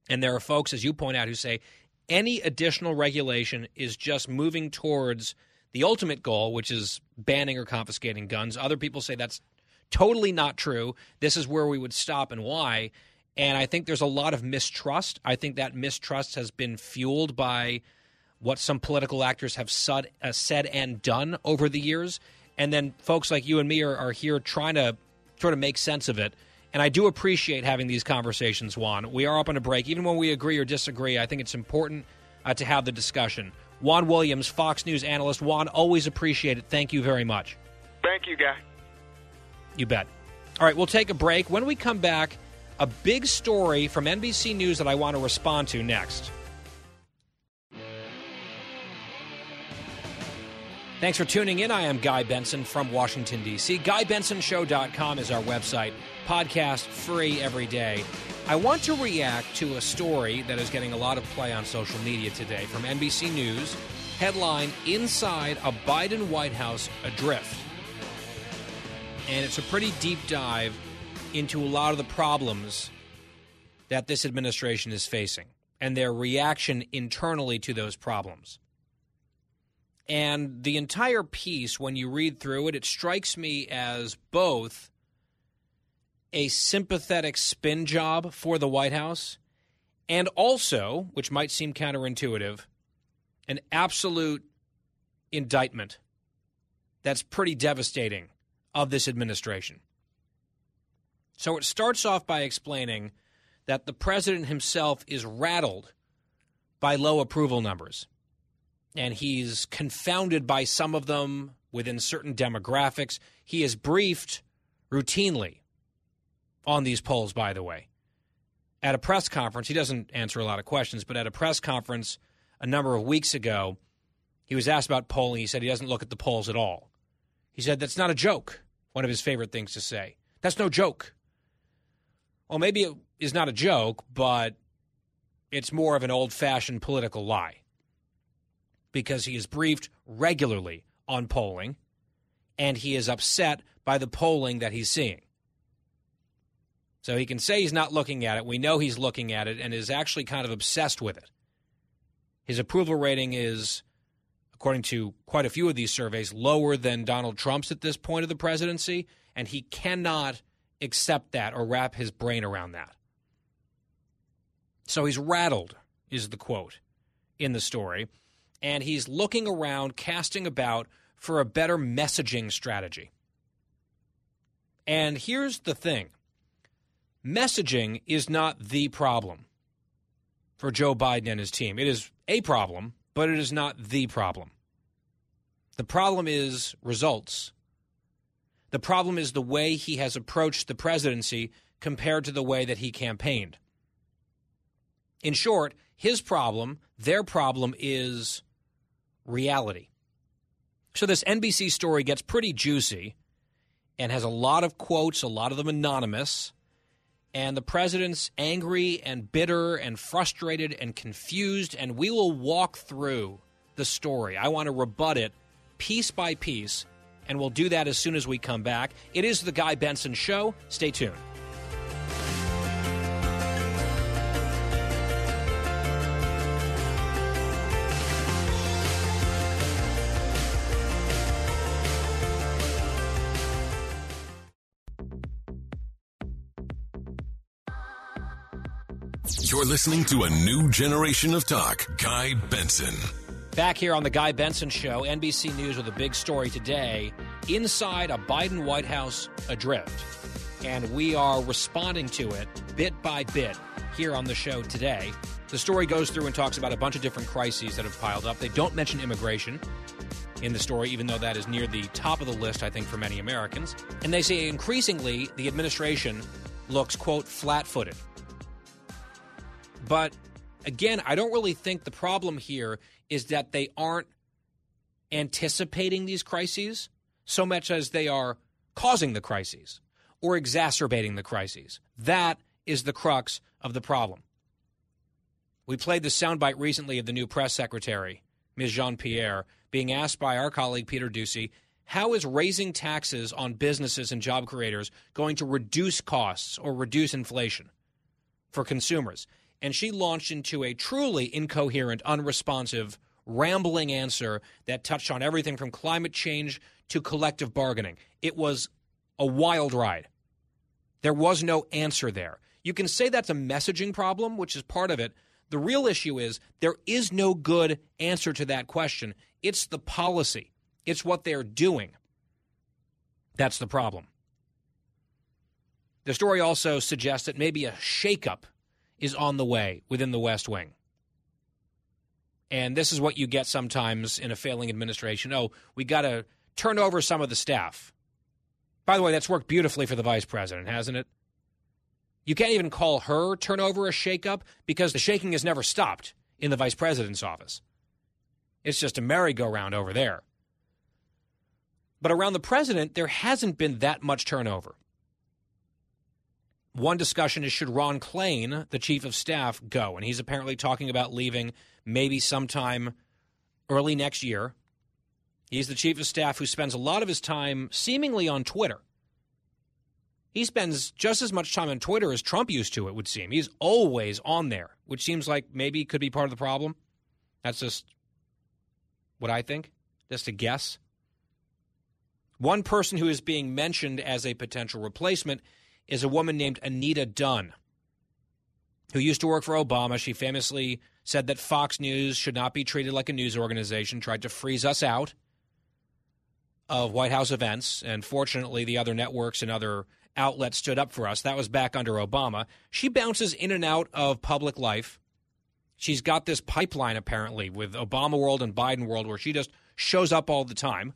And there are folks, as you point out, who say any additional regulation is just moving towards the ultimate goal, which is banning or confiscating guns. Other people say that's totally not true. This is where we would stop and why. And I think there's a lot of mistrust. I think that mistrust has been fueled by what some political actors have said, uh, said and done over the years. And then folks like you and me are, are here trying to sort of make sense of it. And I do appreciate having these conversations, Juan. We are up on a break. Even when we agree or disagree, I think it's important uh, to have the discussion. Juan Williams, Fox News analyst. Juan, always appreciate it. Thank you very much. Thank you, Guy. You bet. All right, we'll take a break. When we come back, a big story from NBC News that I want to respond to next. Thanks for tuning in. I am Guy Benson from Washington, D.C. GuyBensonShow.com is our website. Podcast free every day. I want to react to a story that is getting a lot of play on social media today from NBC News. Headline Inside a Biden White House Adrift. And it's a pretty deep dive into a lot of the problems that this administration is facing and their reaction internally to those problems. And the entire piece, when you read through it, it strikes me as both a sympathetic spin job for the White House And also, which might seem counterintuitive, an absolute indictment that's pretty devastating of this administration. So it starts off by explaining that the president himself is rattled by low approval numbers. And he's confounded by some of them within certain demographics. He is briefed routinely on these polls, by the way. At a press conference, he doesn't answer a lot of questions, but at a press conference a number of weeks ago, he was asked about polling. He said he doesn't look at the polls at all. He said that's not a joke, one of his favorite things to say. That's no joke. Well, maybe it is not a joke, but it's more of an old fashioned political lie because he is briefed regularly on polling and he is upset by the polling that he's seeing. So he can say he's not looking at it. We know he's looking at it and is actually kind of obsessed with it. His approval rating is, according to quite a few of these surveys, lower than Donald Trump's at this point of the presidency, and he cannot accept that or wrap his brain around that. So he's rattled, is the quote in the story, and he's looking around, casting about for a better messaging strategy. And here's the thing messaging is not the problem for Joe Biden and his team. It is a problem, but it is not the problem. The problem is results. The problem is the way he has approached the presidency compared to the way that he campaigned. In short, his problem, their problem is reality. So this NBC story gets pretty juicy and has a lot of quotes, a lot of them anonymous. And the president's angry and bitter and frustrated and confused. And we will walk through the story. I want to rebut it piece by piece. And we'll do that as soon as we come back. It is the Guy Benson Show. Stay tuned. You're listening to a new generation of talk. Guy Benson. Back here on the Guy Benson Show, NBC News with a big story today inside a Biden White House adrift. And we are responding to it bit by bit here on the show today. The story goes through and talks about a bunch of different crises that have piled up. They don't mention immigration in the story, even though that is near the top of the list, I think, for many Americans. And they say increasingly the administration looks, quote, flat footed. But again, I don't really think the problem here is that they aren't anticipating these crises so much as they are causing the crises or exacerbating the crises. That is the crux of the problem. We played the soundbite recently of the new press secretary, Ms. Jean Pierre, being asked by our colleague Peter Doocy, how is raising taxes on businesses and job creators going to reduce costs or reduce inflation for consumers? And she launched into a truly incoherent, unresponsive, rambling answer that touched on everything from climate change to collective bargaining. It was a wild ride. There was no answer there. You can say that's a messaging problem, which is part of it. The real issue is there is no good answer to that question. It's the policy, it's what they're doing. That's the problem. The story also suggests that maybe a shakeup is on the way within the West Wing. And this is what you get sometimes in a failing administration. Oh, we got to turn over some of the staff. By the way, that's worked beautifully for the vice president, hasn't it? You can't even call her turnover a shakeup because the shaking has never stopped in the vice president's office. It's just a merry-go-round over there. But around the president, there hasn't been that much turnover. One discussion is should Ron Klain, the chief of staff, go? And he's apparently talking about leaving maybe sometime early next year. He's the chief of staff who spends a lot of his time seemingly on Twitter. He spends just as much time on Twitter as Trump used to, it would seem. He's always on there, which seems like maybe could be part of the problem. That's just what I think, just a guess. One person who is being mentioned as a potential replacement is a woman named Anita Dunn. who used to work for Obama. She famously said that Fox News should not be treated like a news organization, tried to freeze us out of White House events. And fortunately, the other networks and other outlets stood up for us. That was back under Obama. She bounces in and out of public life. She's got this pipeline, apparently, with Obama world and Biden world, where she just shows up all the time.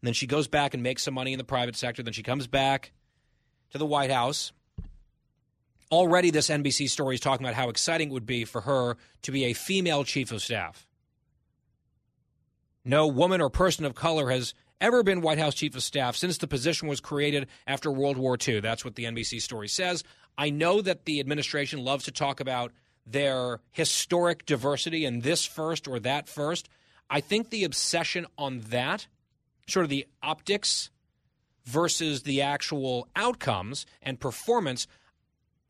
And then she goes back and makes some money in the private sector. Then she comes back to the White House. Already, this NBC story is talking about how exciting it would be for her to be a female chief of staff. No woman or person of color has ever been White House chief of staff since the position was created after World War II. That's what the NBC story says. I know that the administration loves to talk about their historic diversity and this first or that first. I think the obsession on that, sort of the optics versus the actual outcomes and performance,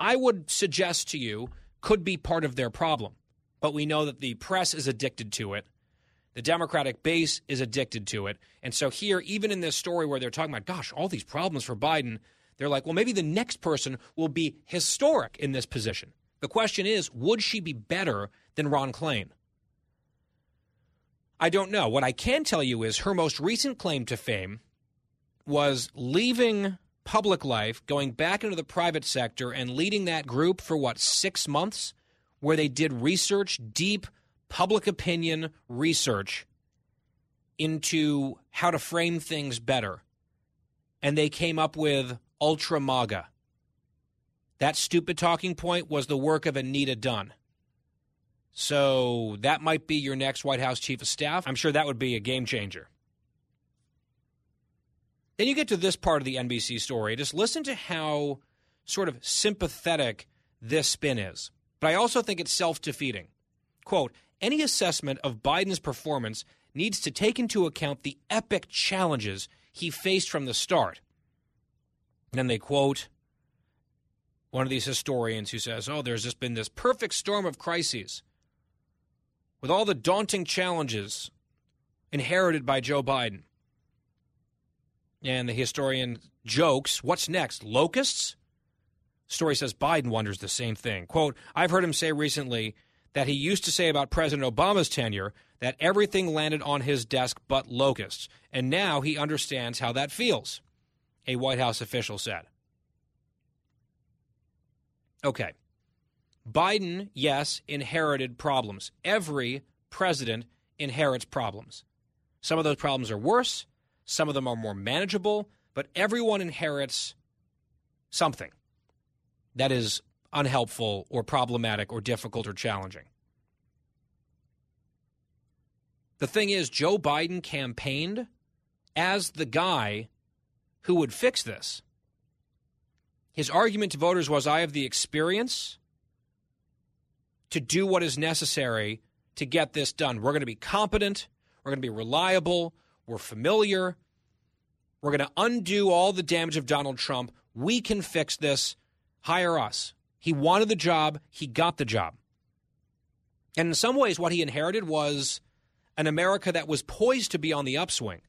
I would suggest to you could be part of their problem. But we know that the press is addicted to it. The Democratic base is addicted to it. And so, here, even in this story where they're talking about, gosh, all these problems for Biden, they're like, well, maybe the next person will be historic in this position. The question is, would she be better than Ron Klain? I don't know. What I can tell you is her most recent claim to fame was leaving public life, going back into the private sector, and leading that group for what, six months, where they did research, deep public opinion research into how to frame things better. And they came up with Ultra MAGA. That stupid talking point was the work of Anita Dunn. So that might be your next White House chief of staff. I'm sure that would be a game changer. Then you get to this part of the NBC story. Just listen to how sort of sympathetic this spin is. But I also think it's self defeating. Quote Any assessment of Biden's performance needs to take into account the epic challenges he faced from the start. And then they quote one of these historians who says, Oh, there's just been this perfect storm of crises with all the daunting challenges inherited by Joe Biden. And the historian jokes, What's next? Locusts? Story says Biden wonders the same thing. Quote, I've heard him say recently that he used to say about President Obama's tenure that everything landed on his desk but locusts. And now he understands how that feels, a White House official said. Okay. Biden, yes, inherited problems. Every president inherits problems. Some of those problems are worse, some of them are more manageable, but everyone inherits something that is unhelpful or problematic or difficult or challenging. The thing is, Joe Biden campaigned as the guy who would fix this. His argument to voters was I have the experience to do what is necessary to get this done. We're going to be competent, we're going to be reliable, we're familiar. We're going to undo all the damage of Donald Trump. We can fix this. Hire us. He wanted the job, he got the job. And in some ways, what he inherited was an America that was poised to be on the upswing.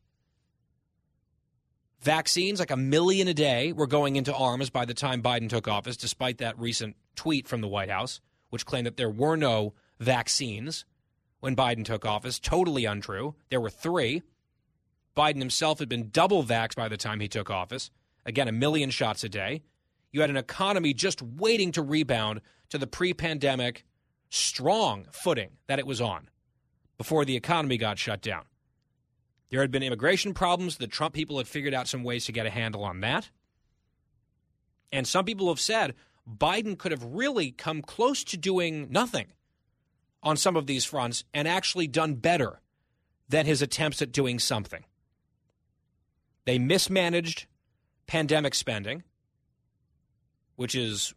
Vaccines, like a million a day, were going into arms by the time Biden took office, despite that recent tweet from the White House, which claimed that there were no vaccines when Biden took office. Totally untrue. There were three. Biden himself had been double vaxxed by the time he took office. Again, a million shots a day. You had an economy just waiting to rebound to the pre pandemic strong footing that it was on before the economy got shut down. There had been immigration problems. The Trump people had figured out some ways to get a handle on that. And some people have said Biden could have really come close to doing nothing on some of these fronts and actually done better than his attempts at doing something. They mismanaged pandemic spending, which is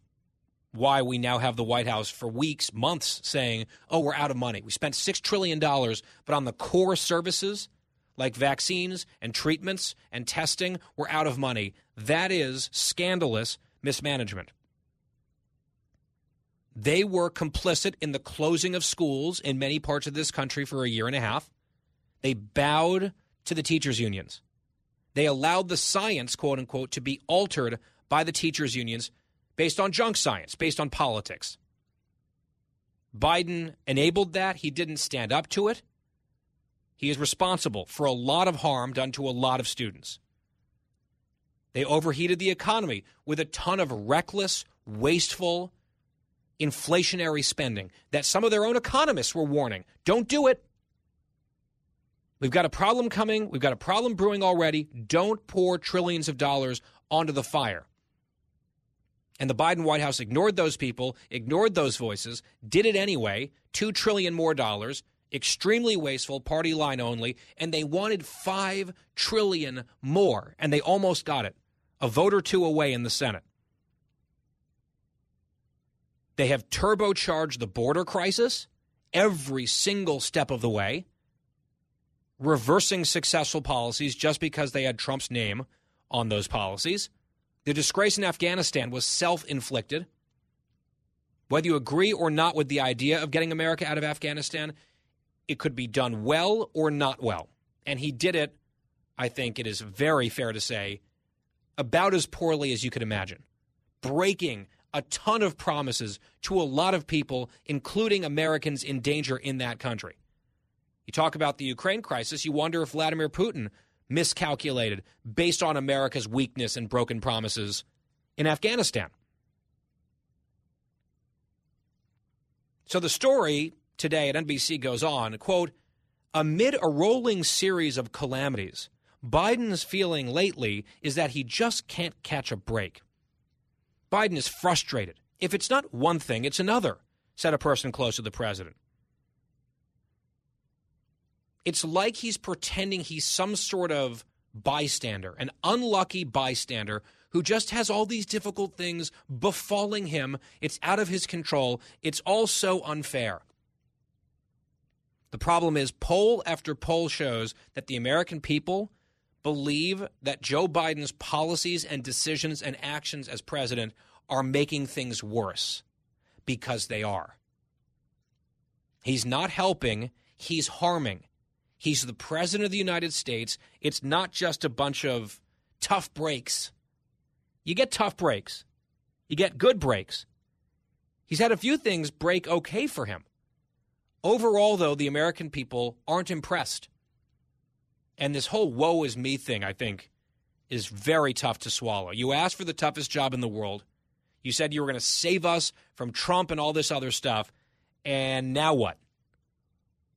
why we now have the White House for weeks, months saying, oh, we're out of money. We spent $6 trillion, but on the core services like vaccines and treatments and testing, we're out of money. That is scandalous mismanagement. They were complicit in the closing of schools in many parts of this country for a year and a half. They bowed to the teachers' unions. They allowed the science, quote unquote, to be altered by the teachers' unions based on junk science, based on politics. Biden enabled that. He didn't stand up to it. He is responsible for a lot of harm done to a lot of students. They overheated the economy with a ton of reckless, wasteful, inflationary spending that some of their own economists were warning don't do it. We've got a problem coming. We've got a problem brewing already. Don't pour trillions of dollars onto the fire. And the Biden White House ignored those people, ignored those voices, did it anyway. Two trillion more dollars, extremely wasteful, party line only, and they wanted five trillion more, and they almost got it. A vote or two away in the Senate. They have turbocharged the border crisis every single step of the way, reversing successful policies just because they had Trump's name on those policies. The disgrace in Afghanistan was self inflicted. Whether you agree or not with the idea of getting America out of Afghanistan, it could be done well or not well. And he did it, I think it is very fair to say, about as poorly as you could imagine, breaking a ton of promises to a lot of people, including Americans in danger in that country. You talk about the Ukraine crisis, you wonder if Vladimir Putin miscalculated based on America's weakness and broken promises in Afghanistan. So the story today at NBC goes on, quote, amid a rolling series of calamities, Biden's feeling lately is that he just can't catch a break. Biden is frustrated. If it's not one thing, it's another, said a person close to the president. It's like he's pretending he's some sort of bystander, an unlucky bystander who just has all these difficult things befalling him. It's out of his control. It's all so unfair. The problem is, poll after poll shows that the American people believe that Joe Biden's policies and decisions and actions as president are making things worse because they are. He's not helping, he's harming. He's the president of the United States. It's not just a bunch of tough breaks. You get tough breaks, you get good breaks. He's had a few things break okay for him. Overall, though, the American people aren't impressed. And this whole woe is me thing, I think, is very tough to swallow. You asked for the toughest job in the world. You said you were going to save us from Trump and all this other stuff. And now what?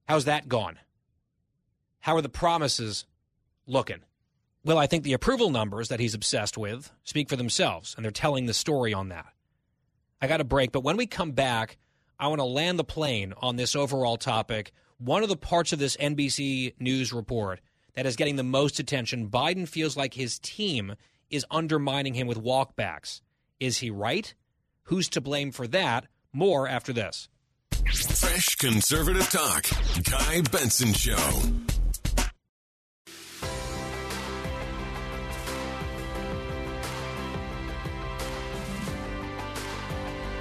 How's that gone? How are the promises looking? Well, I think the approval numbers that he's obsessed with speak for themselves, and they're telling the story on that. I got a break, but when we come back, I want to land the plane on this overall topic. One of the parts of this NBC News report that is getting the most attention. Biden feels like his team is undermining him with walkbacks. Is he right? Who's to blame for that? More after this. Fresh conservative talk. Guy Benson Show.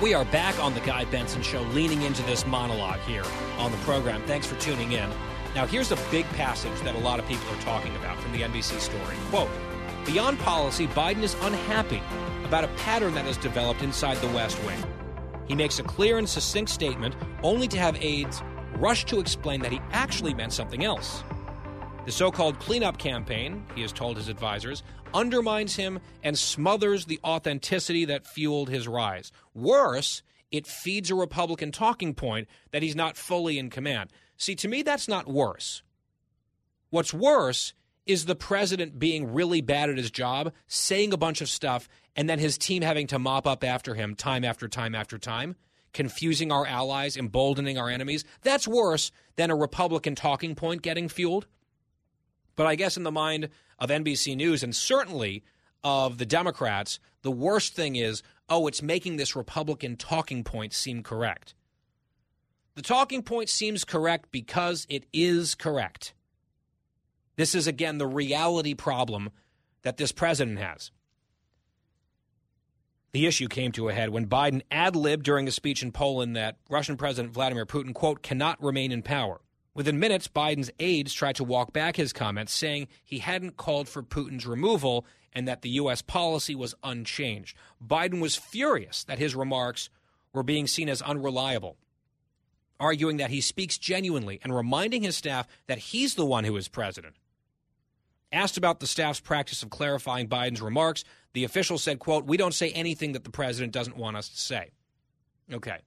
We are back on the Guy Benson Show, leaning into this monologue here on the program. Thanks for tuning in. Now, here's a big passage that a lot of people are talking about from the NBC story. Quote Beyond policy, Biden is unhappy about a pattern that has developed inside the West Wing. He makes a clear and succinct statement, only to have aides rush to explain that he actually meant something else. The so called cleanup campaign, he has told his advisors, undermines him and smothers the authenticity that fueled his rise. Worse, it feeds a Republican talking point that he's not fully in command. See, to me, that's not worse. What's worse is the president being really bad at his job, saying a bunch of stuff, and then his team having to mop up after him time after time after time, confusing our allies, emboldening our enemies. That's worse than a Republican talking point getting fueled. But I guess in the mind of NBC News and certainly of the Democrats, the worst thing is oh, it's making this Republican talking point seem correct. The talking point seems correct because it is correct. This is, again, the reality problem that this president has. The issue came to a head when Biden ad libbed during a speech in Poland that Russian President Vladimir Putin, quote, cannot remain in power. Within minutes, Biden's aides tried to walk back his comments, saying he hadn't called for Putin's removal and that the U.S. policy was unchanged. Biden was furious that his remarks were being seen as unreliable arguing that he speaks genuinely and reminding his staff that he's the one who is president. Asked about the staff's practice of clarifying Biden's remarks, the official said, quote, "We don't say anything that the president doesn't want us to say." Okay.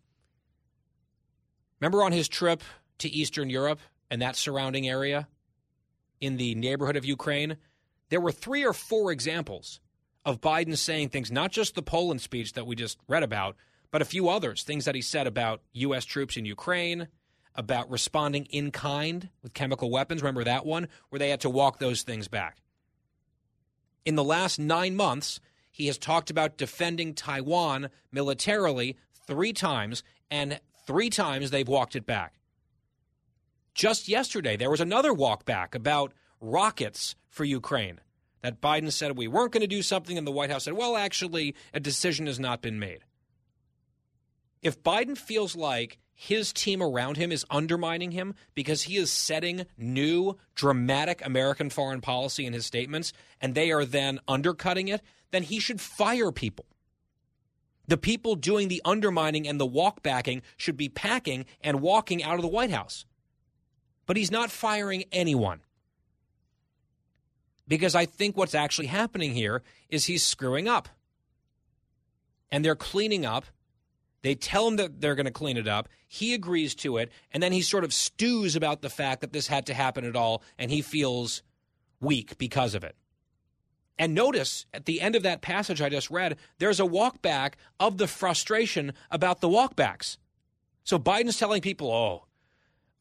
Remember on his trip to Eastern Europe and that surrounding area in the neighborhood of Ukraine, there were three or four examples of Biden saying things, not just the Poland speech that we just read about, but a few others, things that he said about U.S. troops in Ukraine, about responding in kind with chemical weapons. Remember that one, where they had to walk those things back. In the last nine months, he has talked about defending Taiwan militarily three times, and three times they've walked it back. Just yesterday, there was another walk back about rockets for Ukraine that Biden said we weren't going to do something, and the White House said, well, actually, a decision has not been made. If Biden feels like his team around him is undermining him because he is setting new, dramatic American foreign policy in his statements, and they are then undercutting it, then he should fire people. The people doing the undermining and the walkbacking should be packing and walking out of the White House. But he's not firing anyone. Because I think what's actually happening here is he's screwing up. And they're cleaning up. They tell him that they're going to clean it up. He agrees to it. And then he sort of stews about the fact that this had to happen at all. And he feels weak because of it. And notice at the end of that passage I just read, there's a walkback of the frustration about the walkbacks. So Biden's telling people, oh,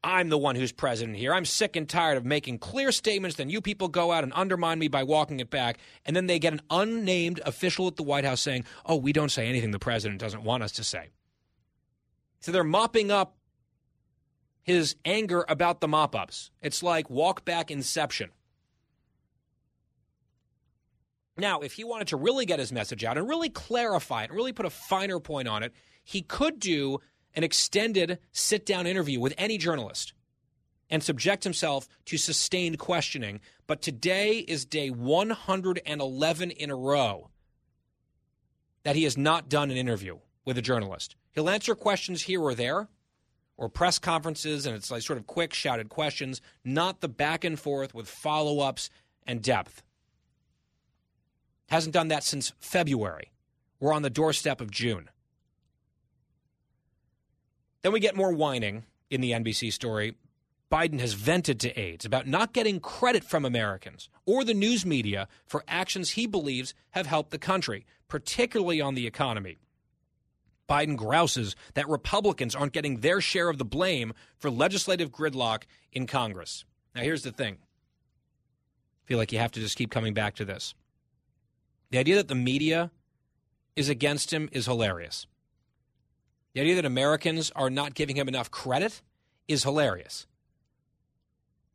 I'm the one who's president here. I'm sick and tired of making clear statements, then you people go out and undermine me by walking it back. And then they get an unnamed official at the White House saying, oh, we don't say anything the president doesn't want us to say. So they're mopping up his anger about the mop ups. It's like walk back inception. Now, if he wanted to really get his message out and really clarify it and really put a finer point on it, he could do an extended sit down interview with any journalist and subject himself to sustained questioning. But today is day 111 in a row that he has not done an interview with a journalist. He'll answer questions here or there or press conferences, and it's like sort of quick, shouted questions, not the back and forth with follow ups and depth. Hasn't done that since February. We're on the doorstep of June. Then we get more whining in the NBC story. Biden has vented to aides about not getting credit from Americans or the news media for actions he believes have helped the country, particularly on the economy. Biden grouses that Republicans aren't getting their share of the blame for legislative gridlock in Congress. Now, here's the thing I feel like you have to just keep coming back to this. The idea that the media is against him is hilarious. The idea that Americans are not giving him enough credit is hilarious.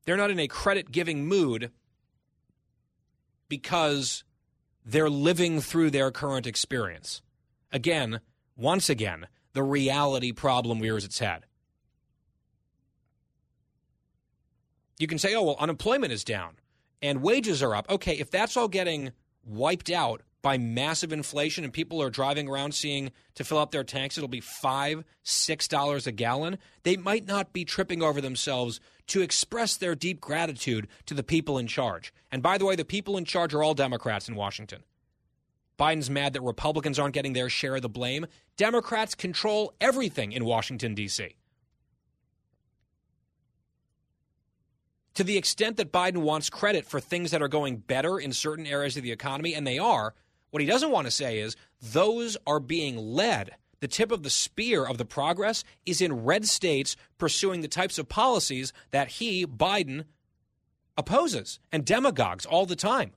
They're not in a credit giving mood because they're living through their current experience. Again, once again, the reality problem rears its head. You can say, oh, well, unemployment is down and wages are up. Okay, if that's all getting wiped out by massive inflation and people are driving around seeing to fill up their tanks it'll be five six dollars a gallon. They might not be tripping over themselves to express their deep gratitude to the people in charge. And by the way the people in charge are all democrats in washington. Biden's mad that republicans aren't getting their share of the blame. Democrats control everything in washington d.c to the extent that Biden wants credit for things that are going better in certain areas of the economy, and they are, what he doesn't want to say is those are being led. The tip of the spear of the progress is in red states pursuing the types of policies that he, Biden, opposes and demagogues all the time.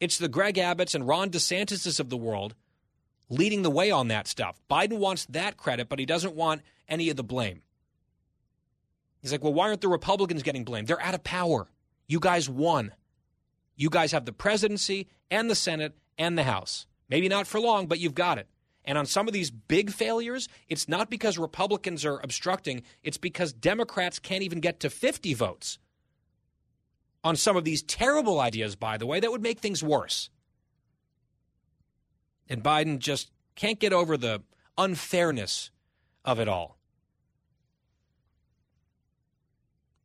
It's the Greg Abbotts and Ron DeSantis of the world leading the way on that stuff. Biden wants that credit, but he doesn't want any of the blame. He's like, well, why aren't the Republicans getting blamed? They're out of power. You guys won. You guys have the presidency and the Senate and the House. Maybe not for long, but you've got it. And on some of these big failures, it's not because Republicans are obstructing, it's because Democrats can't even get to 50 votes. On some of these terrible ideas, by the way, that would make things worse. And Biden just can't get over the unfairness of it all.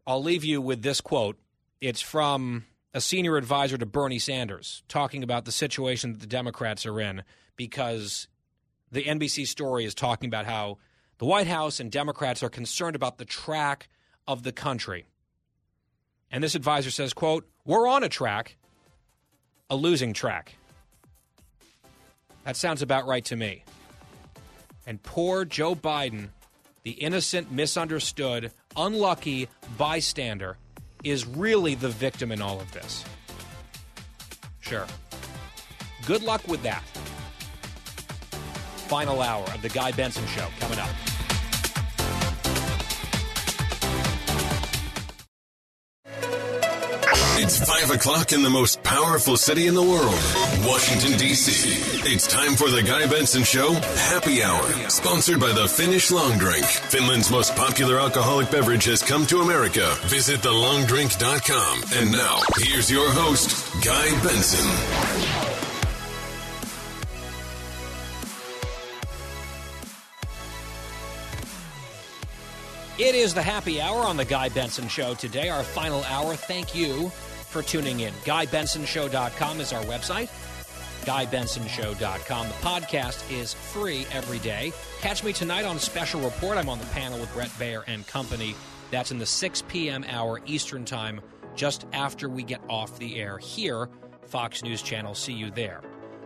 I'll leave you with this quote. It's from a senior advisor to Bernie Sanders talking about the situation that the Democrats are in because the NBC story is talking about how the White House and Democrats are concerned about the track of the country. And this advisor says, quote, "We're on a track, a losing track." That sounds about right to me. And poor Joe Biden, the innocent, misunderstood, unlucky bystander, is really the victim in all of this. Sure. Good luck with that. Final hour of the Guy Benson Show coming up. It's 5 o'clock in the most powerful city in the world, Washington, D.C. It's time for the Guy Benson Show Happy Hour, sponsored by the Finnish Long Drink. Finland's most popular alcoholic beverage has come to America. Visit thelongdrink.com. And now, here's your host, Guy Benson. It is the happy hour on the Guy Benson Show today, our final hour. Thank you for tuning in. GuyBensonShow.com is our website. GuyBensonShow.com. The podcast is free every day. Catch me tonight on Special Report. I'm on the panel with Bret Baier and company. That's in the 6 p.m. hour Eastern Time, just after we get off the air here, Fox News Channel. See you there.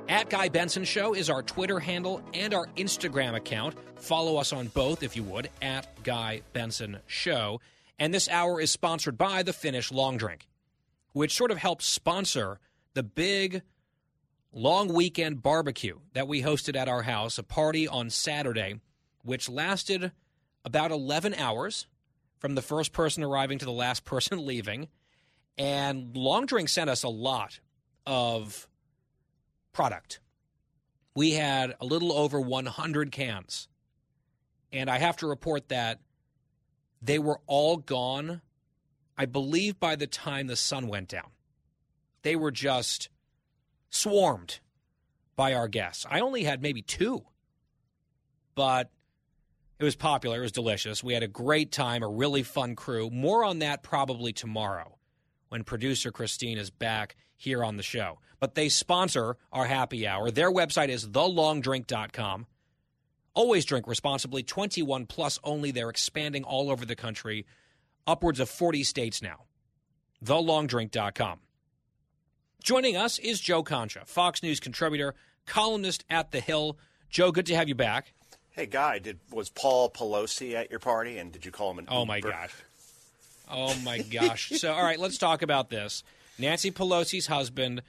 At Guy Benson Show is our Twitter handle and our Instagram account. Follow us on both, if you would, at Guy Benson Show. And this hour is sponsored by the Finnish Long Drink, which sort of helps sponsor the big long weekend barbecue that we hosted at our house, a party on Saturday, which lasted about 11 hours from the first person arriving to the last person leaving. And Long Drink sent us a lot of product. We had a little over 100 cans. And I have to report that they were all gone, I believe, by the time the sun went down. They were just swarmed by our guests. I only had maybe two, but it was popular. It was delicious. We had a great time, a really fun crew. More on that probably tomorrow when producer Christine is back here on the show. But they sponsor our happy hour. Their website is thelongdrink.com. Always drink responsibly, 21 plus only. They're expanding all over the country, upwards of 40 states now. Thelongdrink.com. Joining us is Joe Concha, Fox News contributor, columnist at The Hill. Joe, good to have you back. Hey, Guy, did was Paul Pelosi at your party, and did you call him an Oh, my gosh. Oh, my gosh. so, all right, let's talk about this. Nancy Pelosi's husband,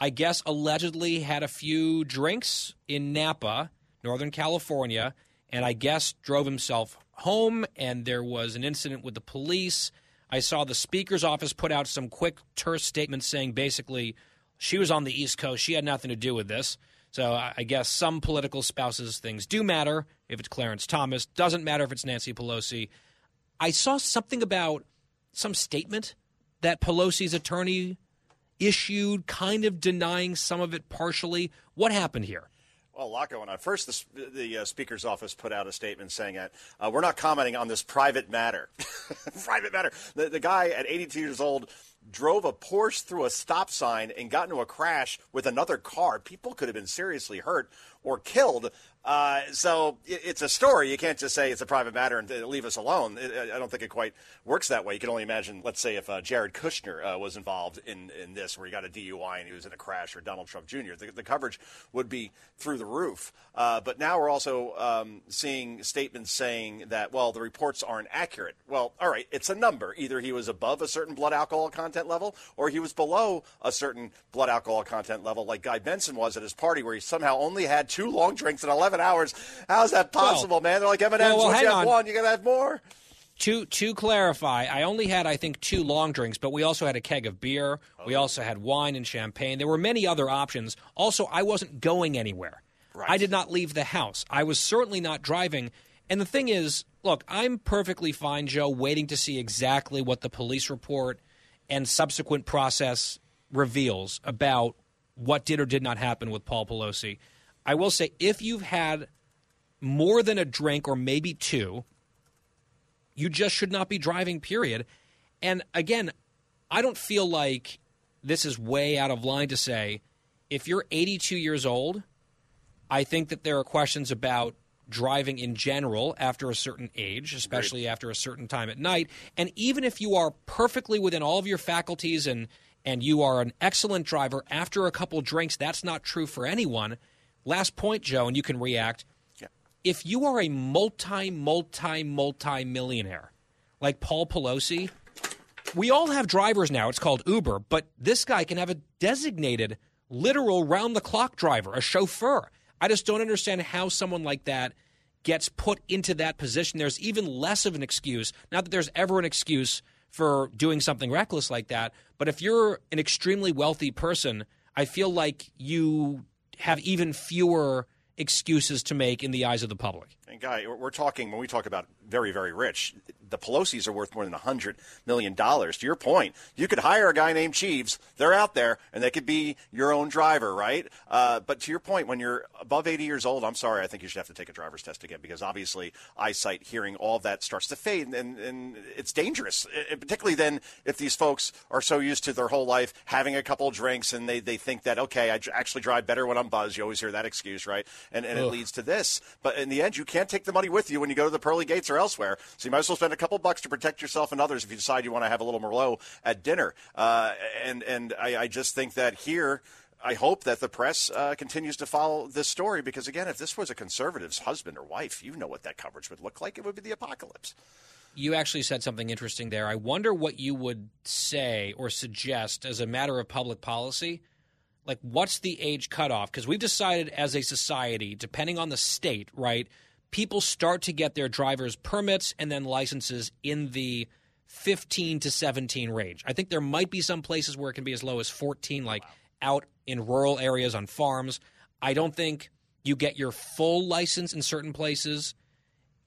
I guess, allegedly had a few drinks in Napa, Northern California, and I guess drove himself home, and there was an incident with the police. I saw the Speaker's office put out some quick, terse statements saying basically she was on the East Coast. She had nothing to do with this. So I guess some political spouses things do matter if it's Clarence Thomas. Doesn't matter if it's Nancy Pelosi. I saw something about some statement that Pelosi's attorney issued, kind of denying some of it partially. What happened here? Well, a lot going on. First, the, the uh, Speaker's office put out a statement saying that uh, we're not commenting on this private matter. private matter. The, the guy at 82 years old drove a Porsche through a stop sign and got into a crash with another car. People could have been seriously hurt or killed. Uh, so it, it's a story. You can't just say it's a private matter and leave us alone. It, I don't think it quite works that way. You can only imagine, let's say, if uh, Jared Kushner uh, was involved in, in this, where he got a DUI and he was in a crash, or Donald Trump Jr., the, the coverage would be through the roof. Uh, but now we're also um, seeing statements saying that, well, the reports aren't accurate. Well, all right, it's a number. Either he was above a certain blood alcohol content level, or he was below a certain blood alcohol content level, like Guy Benson was at his party, where he somehow only had two long drinks in 11 hours. How's that possible, man? They're like M&Ms. well, well, Once you have on. one, you gotta have more. To to clarify, I only had I think two long drinks, but we also had a keg of beer. We oh. also had wine and champagne. There were many other options. Also, I wasn't going anywhere. I did not leave the house. I was certainly not driving. And the thing is, look, I'm perfectly fine, Joe, waiting to see exactly what the police report and subsequent process reveals about what did or did not happen with Paul Pelosi. I will say, if you've had more than a drink or maybe two, you just should not be driving, period. And again, I don't feel like this is way out of line to say if you're 82 years old, I think that there are questions about driving in general after a certain age, especially after a certain time at night. And even if you are perfectly within all of your faculties and and you are an excellent driver after a couple drinks, that's not true for anyone. Last point, Joe, and you can react. If you are a multi, multi, multi millionaire like Paul Pelosi, we all have drivers now. It's called Uber, but this guy can have a designated, literal round the clock driver, a chauffeur. I just don't understand how someone like that gets put into that position. There's even less of an excuse. Not that there's ever an excuse for doing something reckless like that, but if you're an extremely wealthy person, I feel like you have even fewer excuses to make in the eyes of the public. And Guy, we're talking when we talk about very, very rich. The Pelosi's are worth more than hundred million dollars. To your point, you could hire a guy named Jeeves. They're out there, and they could be your own driver, right? Uh, but to your point, when you're above 80 years old, I'm sorry, I think you should have to take a driver's test again because obviously eyesight, hearing, all that starts to fade, and, and it's dangerous. And particularly then if these folks are so used to their whole life having a couple of drinks and they, they think that okay, I actually drive better when I'm buzzed. You always hear that excuse, right? And and it leads to this. But in the end, you can't take the money with you when you go to the pearly gates or elsewhere. So you might as well spend a couple bucks to protect yourself and others if you decide you want to have a little Merlot at dinner. Uh, and and I, I just think that here. I hope that the press uh, continues to follow this story because, again, if this was a conservative's husband or wife, you know what that coverage would look like. It would be the apocalypse. You actually said something interesting there. I wonder what you would say or suggest as a matter of public policy. Like, what's the age cutoff? Because we've decided as a society, depending on the state, right, people start to get their driver's permits and then licenses in the 15 to 17 range. I think there might be some places where it can be as low as 14, like out in rural areas on farms. I don't think you get your full license in certain places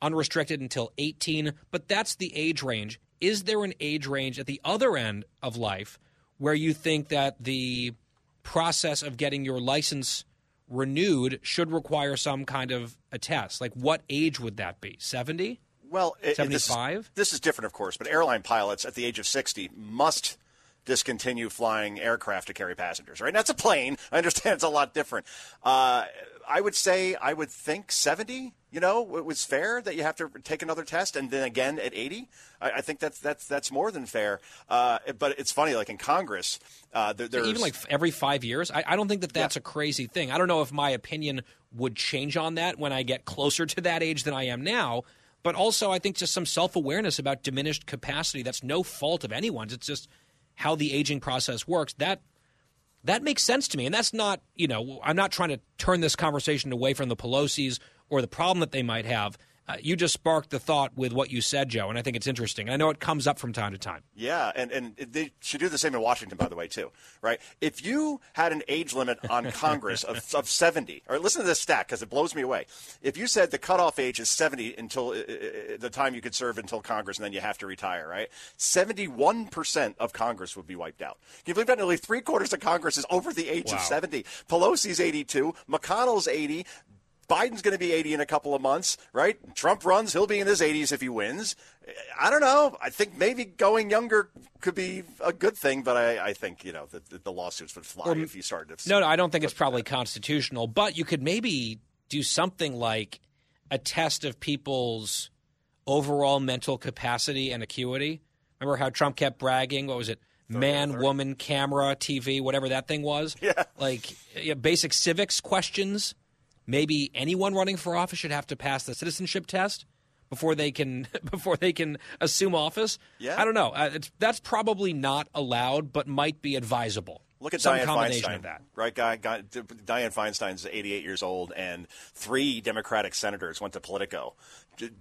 unrestricted until 18, but that's the age range. Is there an age range at the other end of life where you think that the process of getting your license renewed should require some kind of a test? Like, what age would that be? 70? Well, it- it- this is- 75? This is different, of course, but airline pilots at the age of 60 must discontinue flying aircraft to carry passengers, right? That's a plane. I understand it's a lot different. Uh, I would say, I would think 70, you know, it was fair that you have to take another test and then again at 80. I, I think that's, that's, that's more than fair. Uh, but it's funny, like in Congress, uh, there, there's. even like every five years, I, I don't think that that's a crazy thing. I don't know if my opinion would change on that when I get closer to that age than I am now. But also, I think just some self awareness about diminished capacity. That's no fault of anyone's. It's just how the aging process works. That that makes sense to me, and that's not you know I'm not trying to turn this conversation away from the Pelosi's or the problem that they might have. Uh, you just sparked the thought with what you said, Joe, and I think it's interesting. And I know it comes up from time to time. Yeah, and, and they should do the same in Washington, by the way, too, right? If you had an age limit on Congress of, of 70, or listen to this stat because it blows me away. If you said the cutoff age is 70 until uh, uh, the time you could serve until Congress and then you have to retire, right? 71% of Congress would be wiped out. Can you believe that? Nearly three quarters of Congress is over the age Wow. of 70. Pelosi's 82, McConnell's 80. Biden's going to be 80 in a couple of months, right? Trump runs, he'll be in his 80s if he wins. I don't know. I think maybe going younger could be a good thing, but I, I think, you know, the, the, the lawsuits would fly Or- if you started to. No, no, I don't think it's probably constitutional, but you could maybe do something like a test of people's overall mental capacity and acuity. Remember how Trump kept bragging? What was it? Man, woman, camera, TV, whatever that thing was. Yeah. Like yeah, basic civics questions. Maybe anyone running for office should have to pass the citizenship test before they can before they can assume office. Yeah. I don't know. Uh, it's, that's probably not allowed, but might be advisable. Look at some Dianne combination Feinstein, of that. right? Guy, guy, Dianne Feinstein's 88 years old, and three Democratic senators went to Politico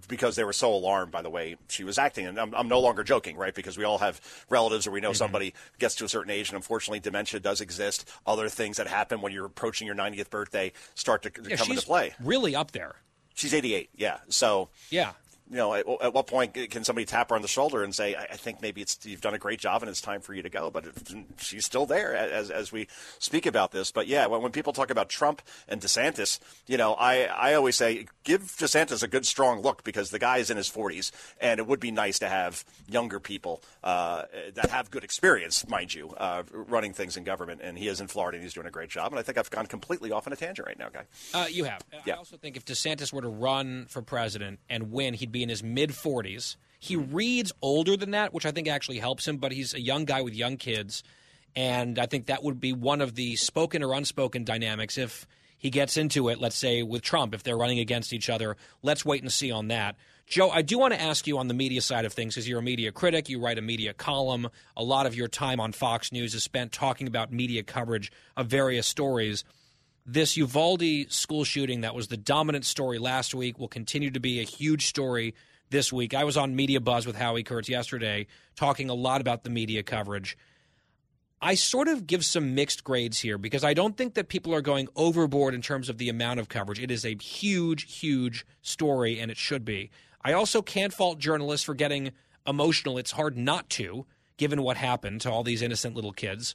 because they were so alarmed by the way she was acting. And I'm, I'm no longer joking, right? Because we all have relatives or we know mm-hmm. somebody gets to a certain age, and unfortunately, dementia does exist. Other things that happen when you're approaching your 90th birthday start to, to Yeah, come she's into play. really up there. She's 88, yeah. So Yeah. You know, at, at, what point can somebody tap her on the shoulder and say, I, I, think maybe it's you've done a great job and it's time for you to go? But it, she's still there as, as we speak about this. But yeah, when, when people talk about Trump and DeSantis, you know, I, I always say give DeSantis a good, strong look because the guy is in his 40s, and it would be nice to have younger people uh, that have good experience, mind you, uh, running things in government. And he is in Florida and he's doing a great job. And I think I've gone completely off on a tangent right now, guy. Uh, you have. Yeah. I also think if DeSantis were to run for president and win, he'd be in his mid 40s. He hmm. reads older than that, which I think actually helps him, but he's a young guy with young kids. And I think that would be one of the spoken or unspoken dynamics if he gets into it, let's say with Trump, if they're running against each other. Let's wait and see on that. Joe, I do want to ask you on the media side of things, because you're a media critic, you write a media column. A lot of your time on Fox News is spent talking about media coverage of various stories. This Uvalde school shooting that was the dominant story last week will continue to be a huge story this week. I was on Media Buzz with Howie Kurtz yesterday talking a lot about the media coverage. I sort of give some mixed grades here because I don't think that people are going overboard in terms of the amount of coverage. It is a huge, huge story, and it should be. I also can't fault journalists for getting emotional. It's hard not to, given what happened to all these innocent little kids.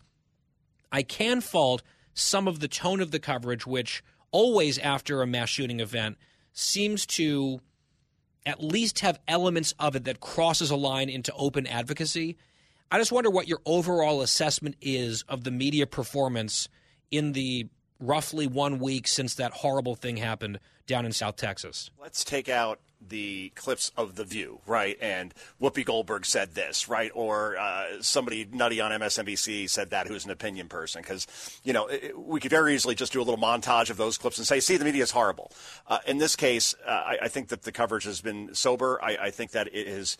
I can fault some of the tone of the coverage, which always after a mass shooting event seems to at least have elements of it that crosses a line into open advocacy. I just wonder what your overall assessment is of the media performance in the roughly one week since that horrible thing happened down in South Texas. Let's take out the clips of The View, right? And Whoopi Goldberg said this, right? Or uh, somebody nutty on MSNBC said that who's an opinion person. Because, you know, it, we could very easily just do a little montage of those clips and say, see, the media is horrible. Uh, in this case, uh, I, I, think that the coverage has been sober. I, I think that it has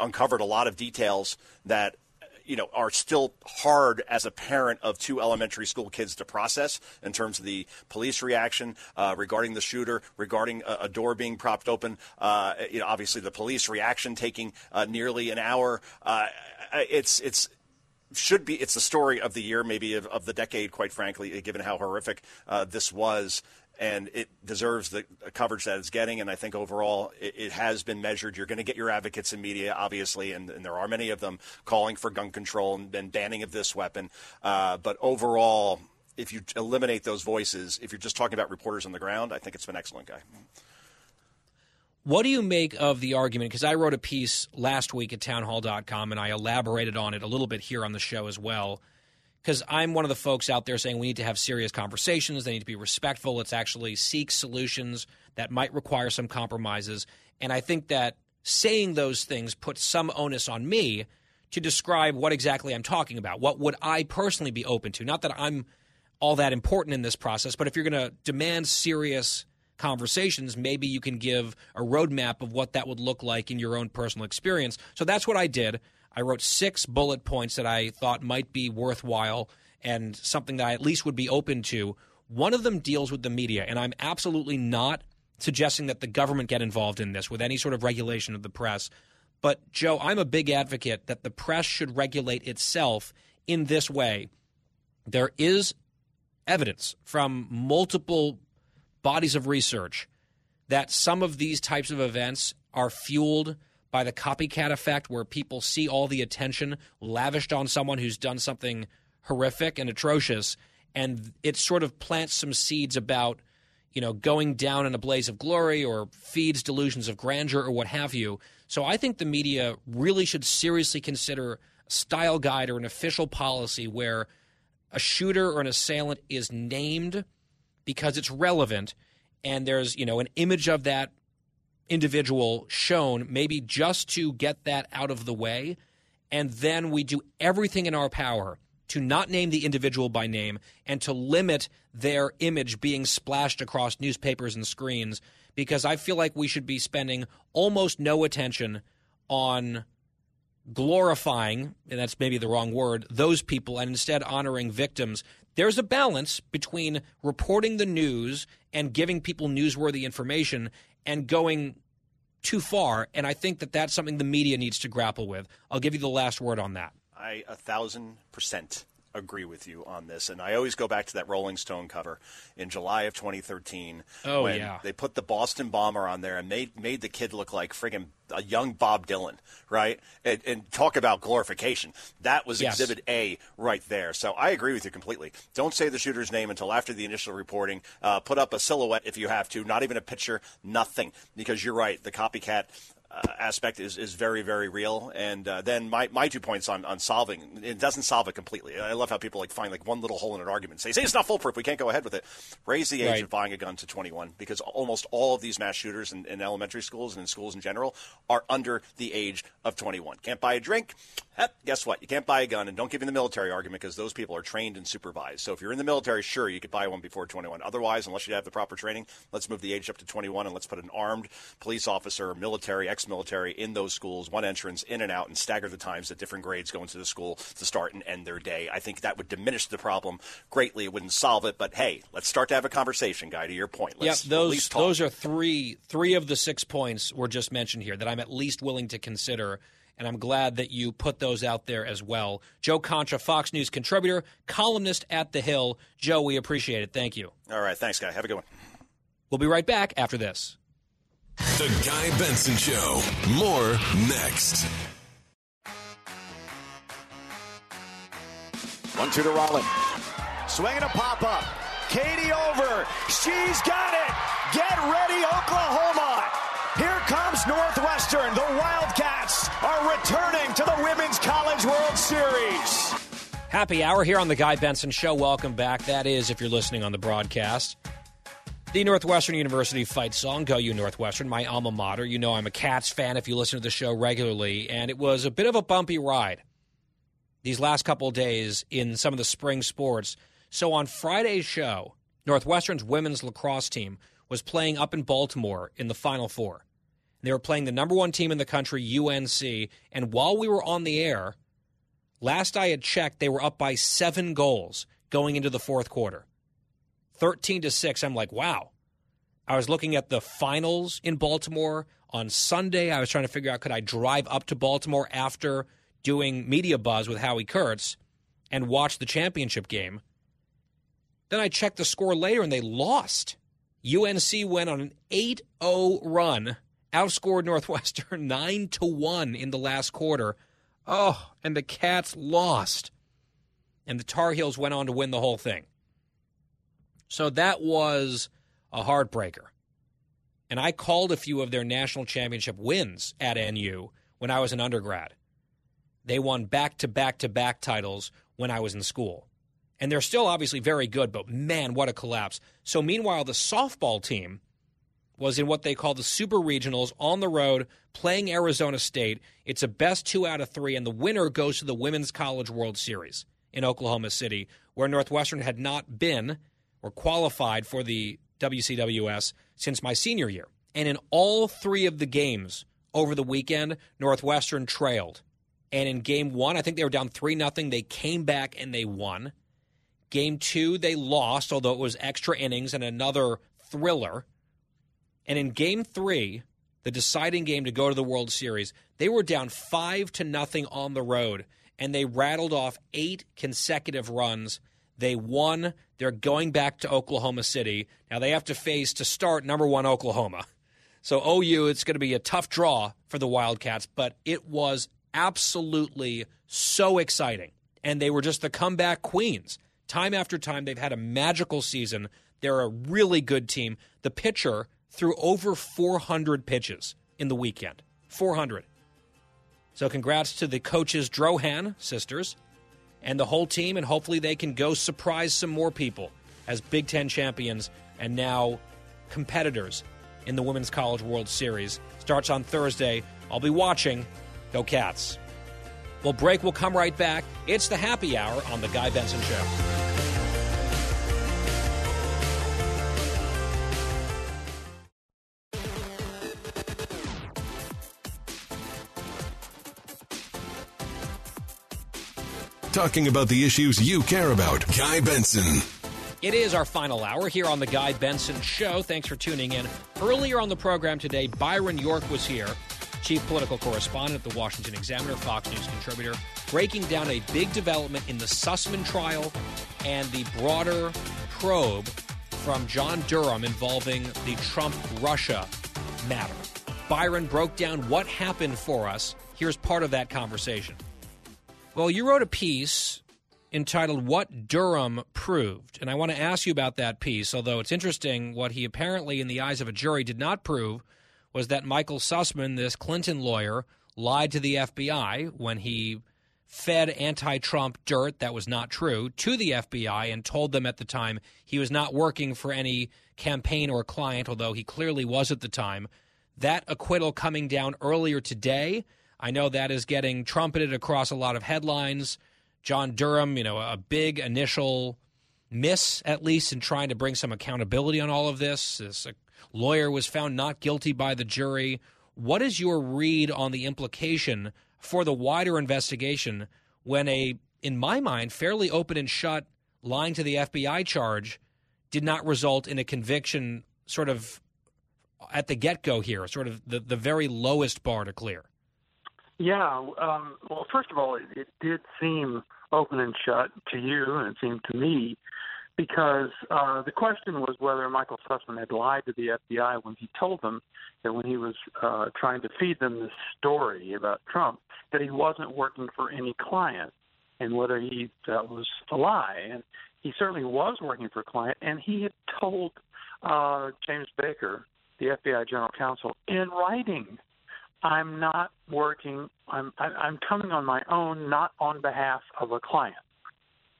uncovered a lot of details that you know, are still hard as a parent of two elementary school kids to process in terms of the police reaction uh, regarding the shooter, regarding a, a door being propped open. Uh, you know, obviously the police reaction taking uh, nearly an hour. Uh, it's it's should be it's the story of the year, maybe of, of the decade, quite frankly, given how horrific uh, this was and it deserves the coverage that it's getting. And I think overall it, it has been measured. You're going to get your advocates in media, obviously, and, and, there are many of them calling for gun control and, and banning of this weapon. Uh, but overall, if you eliminate those voices, if you're just talking about reporters on the ground, I think it's been excellent, guy. What do you make of the argument? Because I wrote a piece last week at townhall.com and I elaborated on it a little bit here on the show as well because I'm one of the folks out there saying we need to have serious conversations. They need to be respectful. Let's actually seek solutions that might require some compromises. And I think that saying those things puts some onus on me to describe what exactly I'm talking about. What would I personally be open to? Not that I'm all that important in this process, but if you're going to demand serious conversations, maybe you can give a roadmap of what that would look like in your own personal experience. So that's what I did. I wrote six bullet points that I thought might be worthwhile and something that I at least would be open to. One of them deals with the media, and I'm absolutely not suggesting that the government get involved in this with any sort of regulation of the press. But, Joe, I'm a big advocate that the press should regulate itself in this way. There is evidence from multiple bodies of research that some of these types of events are fueled by the copycat effect where people see all the attention lavished on someone who's done something horrific and atrocious and it sort of plants some seeds about you know going down in a blaze of glory or feeds delusions of grandeur or what have you. So i think the media really should seriously consider a style guide or an official policy where a shooter or an assailant is named because it's relevant and there's you know an image of that individual shown, maybe just to get that out of the way. And then we do everything in our power to not name the individual by name and to limit their image being splashed across newspapers and screens because I feel like we should be spending almost no attention on glorifying, and that's maybe the wrong word, those people and instead honoring victims. There's a balance between reporting the news and giving people newsworthy information and going too far. And I think that that's something the media needs to grapple with. I'll give you the last word on that. I a thousand percent agree with you on this, and I always go back to that Rolling Stone cover in July of 2013. Oh, when yeah. they put the Boston Bomber on there and made made the kid look like friggin' a young Bob Dylan, right? And, and talk about glorification. That was Yes. Exhibit A right there. So I agree with you completely. Don't say the shooter's name until after the initial reporting. Uh, put up a silhouette if you have to. Not even a picture. Nothing, because you're right. The copycat uh, aspect is, is very, very real. And uh, then my, my two points on, on solving it doesn't solve it completely. I love how people like find like one little hole in an argument and say, say it's not foolproof. We can't go ahead with it. Raise the age Right. of buying a gun to 21 because almost all of these mass shooters in, in elementary schools and in schools in general are under the age of 21. Can't buy a drink. Eh, guess what? You can't buy a gun, and don't give me the military argument because those people are trained and supervised. So if you're in the military, sure, you could buy one before 21. Otherwise, unless you have the proper training, let's move the age up to 21 and let's put an armed police officer, or military, ex-military in those schools, one entrance, in and out, and stagger the times that different grades go into the school to start and end their day. I think that would diminish the problem greatly. It wouldn't solve it, but hey, let's start to have a conversation, guy. To your point, Yep, let's at those least talk. those are three three of the six points were just mentioned here that I'm at least willing to consider, and I'm glad that you put those out there as well. Joe Concha, Fox News contributor, columnist at The Hill. Joe, we appreciate it. Thank you. All right, thanks, guy. Have a good one. We'll be right back after this. The Guy Benson Show. More next. One two to Rollin. Swinging a pop up. Katie over. She's got it. Get ready, Oklahoma. Here comes Northwestern. The Wildcats are returning to the Women's College World Series. Happy hour here on the Guy Benson Show. Welcome back. That is, if you're listening on the broadcast, the Northwestern University fight song, Go You Northwestern, my alma mater. You know I'm a Cats fan if you listen to the show regularly, and it was a bit of a bumpy ride these last couple days in some of the spring sports. So on Friday's show, Northwestern's women's lacrosse team was playing up in Baltimore in the Final Four. They were playing the number one team in the country, UNC, and while we were on the air, last I had checked, they were up by seven goals going into the fourth quarter. 13 to 6. I'm like, wow. I was looking at the finals in Baltimore on Sunday. I was trying to figure out could I drive up to Baltimore after doing media buzz with Howie Kurtz and watch the championship game. Then I checked the score later and they lost. UNC went on an 8-0 run, outscored Northwestern 9 to 1 in the last quarter. Oh, and the Cats lost. And the Tar Heels went on to win the whole thing. So that was a heartbreaker. And I called a few of their national championship wins at NU when I was an undergrad. They won back to back to back titles when I was in school. And they're still obviously very good, but man, what a collapse. So, meanwhile, the softball team was in what they call the Super Regionals on the road playing Arizona State. It's a best two out of three, and the winner goes to the Women's College World Series in Oklahoma City, where Northwestern had not been or qualified for the WCWS since my senior year. And in all three of the games over the weekend, Northwestern trailed. And in game one, I think they were down 3 nothing. They came back and they won. Game two, they lost, although it was extra innings and another thriller. And in game three, the deciding game to go to the World Series, they were down five to nothing on the road, and they rattled off eight consecutive runs. They won. They're going back to Oklahoma City. Now they have to face to start number one Oklahoma. So OU, it's going to be a tough draw for the Wildcats, but it was absolutely so exciting. And they were just the comeback queens. Time after time, they've had a magical season. They're a really good team. The pitcher threw over 400 pitches in the weekend. 400. So congrats to the coaches, Drohan sisters, and the whole team, and hopefully they can go surprise some more people as Big Ten champions and now competitors in the Women's College World Series. Starts on Thursday. I'll be watching. Go Cats. Well, break will come right back. It's the happy hour on The Guy Benson Show. Talking about the issues you care about. Guy Benson. It is our final hour here on The Guy Benson Show. Thanks for tuning in. Earlier on the program today, Byron York was here chief political correspondent at the Washington Examiner, Fox News contributor, breaking down a big development in the Sussmann trial and the broader probe from John Durham involving the Trump Russia matter. Byron broke down what happened for us. Here's part of that conversation. Well, you wrote a piece entitled What Durham Proved. And I want to ask you about that piece, although it's interesting what he apparently, in the eyes of a jury, did not prove was that Michael Sussmann, this Clinton lawyer, lied to the FBI when he fed anti Trump dirt that was not true to the FBI and told them at the time he was not working for any campaign or client, although he clearly was at the time. That acquittal coming down earlier today. I know that is getting trumpeted across a lot of headlines. John Durham, you know, a big initial miss, at least, in trying to bring some accountability on all of this. This lawyer was found not guilty by the jury. What is your read on the implication for the wider investigation when a, in my mind, fairly open and shut lying to the FBI charge did not result in a conviction sort of at the get go here, sort of the, the very lowest bar to clear? Yeah. Um, well, first of all, it, it did seem open and shut to you, and it seemed to me because uh, the question was whether Michael Sussmann had lied to the FBI when he told them that when he was uh, trying to feed them this story about Trump, that he wasn't working for any client, and whether he that was a lie. And he certainly was working for a client, and he had told uh, James Baker, the FBI General Counsel, in writing I'm not working. I'm I'm coming on my own, not on behalf of a client.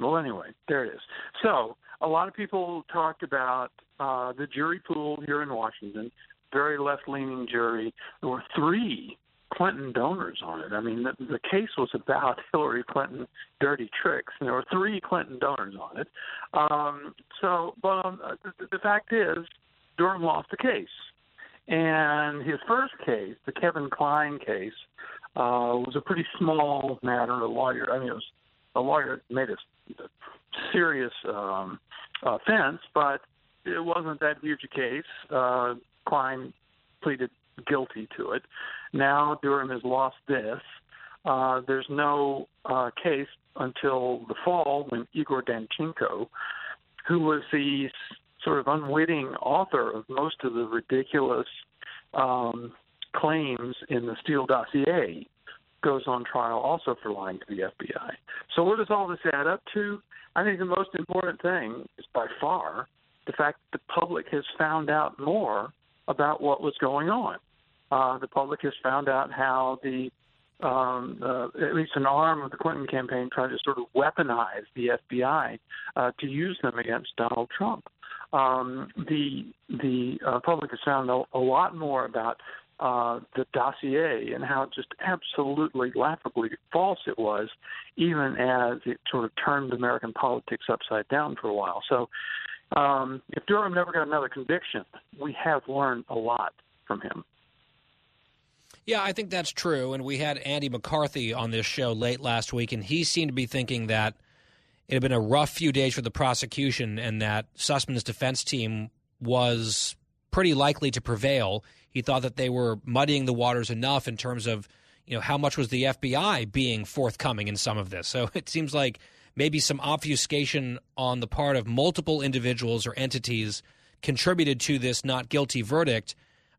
Well, anyway, there it is. So a lot of people talked about uh, the jury pool here in Washington, very left-leaning jury. There were three Clinton donors on it. I mean, the, the case was about Hillary Clinton dirty tricks, and there were three Clinton donors on it. Um, so, but um, the, the fact is, Durham lost the case. And his first case, the Kevin Klein case, uh, was a pretty small matter. A lawyer, I mean, it was a lawyer made a, serious um, offense, but it wasn't that huge a case. Uh, Klein pleaded guilty to it. Now Durham has lost this. Uh, there's no uh, case until the fall when Igor Danchenko, who was the sort of unwitting author of most of the ridiculous um, claims in the Steele dossier goes on trial also for lying to the FBI. So what does all this add up to? I think the most important thing is by far the fact that the public has found out more about what was going on. Uh, the public has found out how the um, uh, at least an arm of the Clinton campaign tried to sort of weaponize the FBI uh, to use them against Donald Trump um, the the uh, public has found a, a lot more about uh, the dossier and how just absolutely laughably false it was, even as it sort of turned American politics upside down for a while. So, um, if Durham never got another conviction, we have learned a lot from him. Yeah, I think that's true. And we had Andy McCarthy on this show late last week, and he seemed to be thinking that it had been a rough few days for the prosecution and that Sussmann's defense team was pretty likely to prevail. He thought that they were muddying the waters enough in terms of, you know, how much was the FBI being forthcoming in some of this. So it seems like maybe some obfuscation on the part of multiple individuals or entities contributed to this not guilty verdict.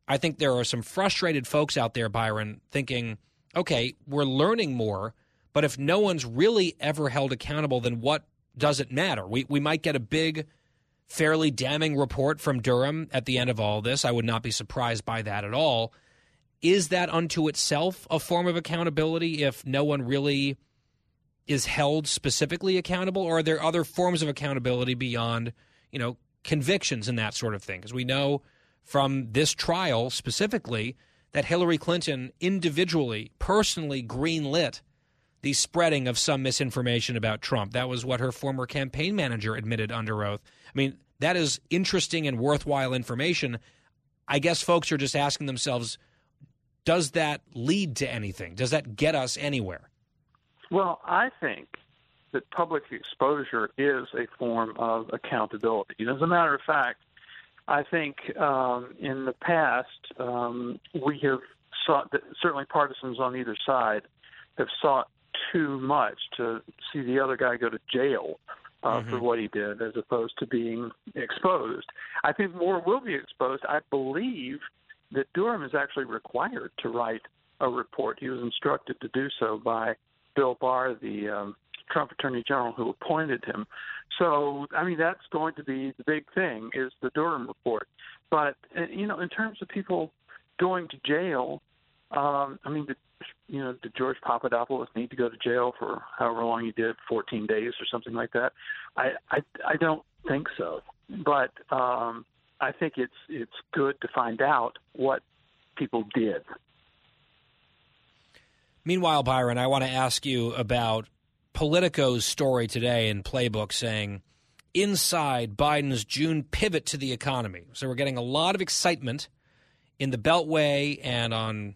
I think there are some frustrated folks out there, Byron, thinking, okay, we're learning more but if no one's really ever held accountable, then what does it matter? We, we might get a big, fairly damning report from Durham at the end of all this. I would not be surprised by that at all. Is that unto itself a form of accountability if no one really is held specifically accountable? Or are there other forms of accountability beyond, you know, convictions and that sort of thing? Because we know from this trial specifically that Hillary Clinton individually, personally greenlit the spreading of some misinformation about Trump. That was what her former campaign manager admitted under oath. I mean, that is interesting and worthwhile information. I guess folks are just asking themselves, does that lead to anything? Does that get us anywhere? Well, I think that public exposure is a form of accountability. As a matter of fact, I think um, in the past um, we have sought that certainly partisans on either side have sought too much to see the other guy go to jail uh, Mm-hmm. for what he did, as opposed to being exposed. I think more will be exposed. I believe that Durham is actually required to write a report. He was instructed to do so by Bill Barr, the um, Trump Attorney General who appointed him. So, I mean, that's going to be the big thing is the Durham report. But uh, you know, in terms of people going to jail, um, I mean, did, you know, did George Papadopoulos need to go to jail for however long he did, 14 days or something like that? I I, I don't think so. But um, I think it's it's good to find out what people did. Meanwhile, Byron, I want to ask you about Politico's story today in Playbook saying inside Biden's June pivot to the economy. So we're getting a lot of excitement in the Beltway and on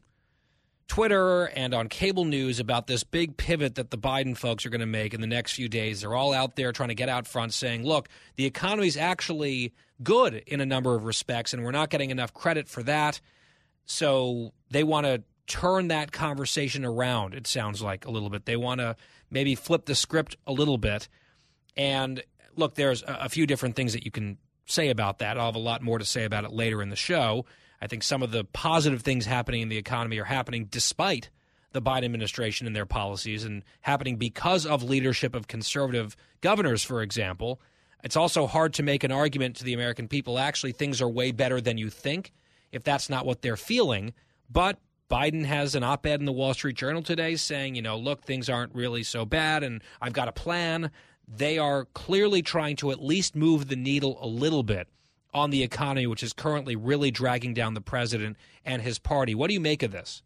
Twitter and on cable news about this big pivot that the Biden folks are going to make in the next few days. They're all out there trying to get out front saying, look, the economy's actually good in a number of respects, and we're not getting enough credit for that. So they want to turn that conversation around, it sounds like a little bit. They want to maybe flip the script a little bit. And look, there's a, a few different things that you can say about that. I'll have a lot more to say about it later in the show. I think some of the positive things happening in the economy are happening despite the Biden administration and their policies and happening because of leadership of conservative governors, for example. It's also hard to make an argument to the American people actually things are way better than you think if that's not what they're feeling. But Biden has an op ed in the Wall Street Journal today saying, you know, look, things aren't really so bad and I've got a plan. They are clearly trying to at least move the needle a little bit on the economy, which is currently really dragging down the president and his party. What do you make of this?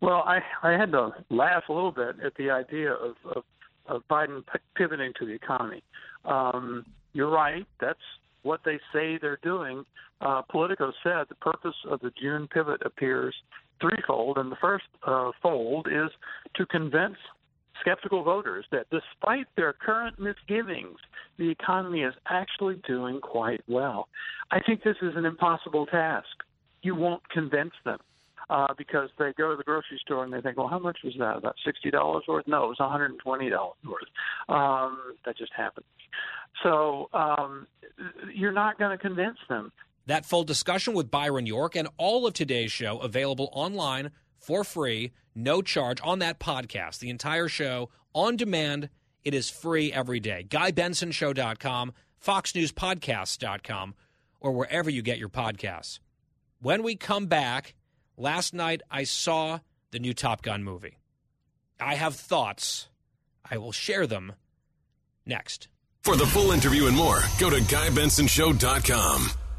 Well, I I had to laugh a little bit at the idea of of, of Biden pivoting to the economy. Um, you're right. That's what they say they're doing. Uh, Politico said the purpose of the June pivot appears threefold, and the first uh, fold is to convince skeptical voters that despite their current misgivings, the economy is actually doing quite well. I think this is an impossible task. You won't convince them uh, because they go to the grocery store and they think, well, how much was that? About sixty dollars worth? No, it was one hundred and twenty dollars worth. Um, that just happened. So um, you're not going to convince them. That full discussion with Byron York and all of today's show available online for free, no charge on that podcast. The entire show on demand. It is free every day. GuyBensonShow.com, FoxNewsPodcasts.com, or wherever you get your podcasts. When we come back, last night I saw the new Top Gun movie. I have thoughts. I will share them next. For the full interview and more, go to GuyBensonShow.com.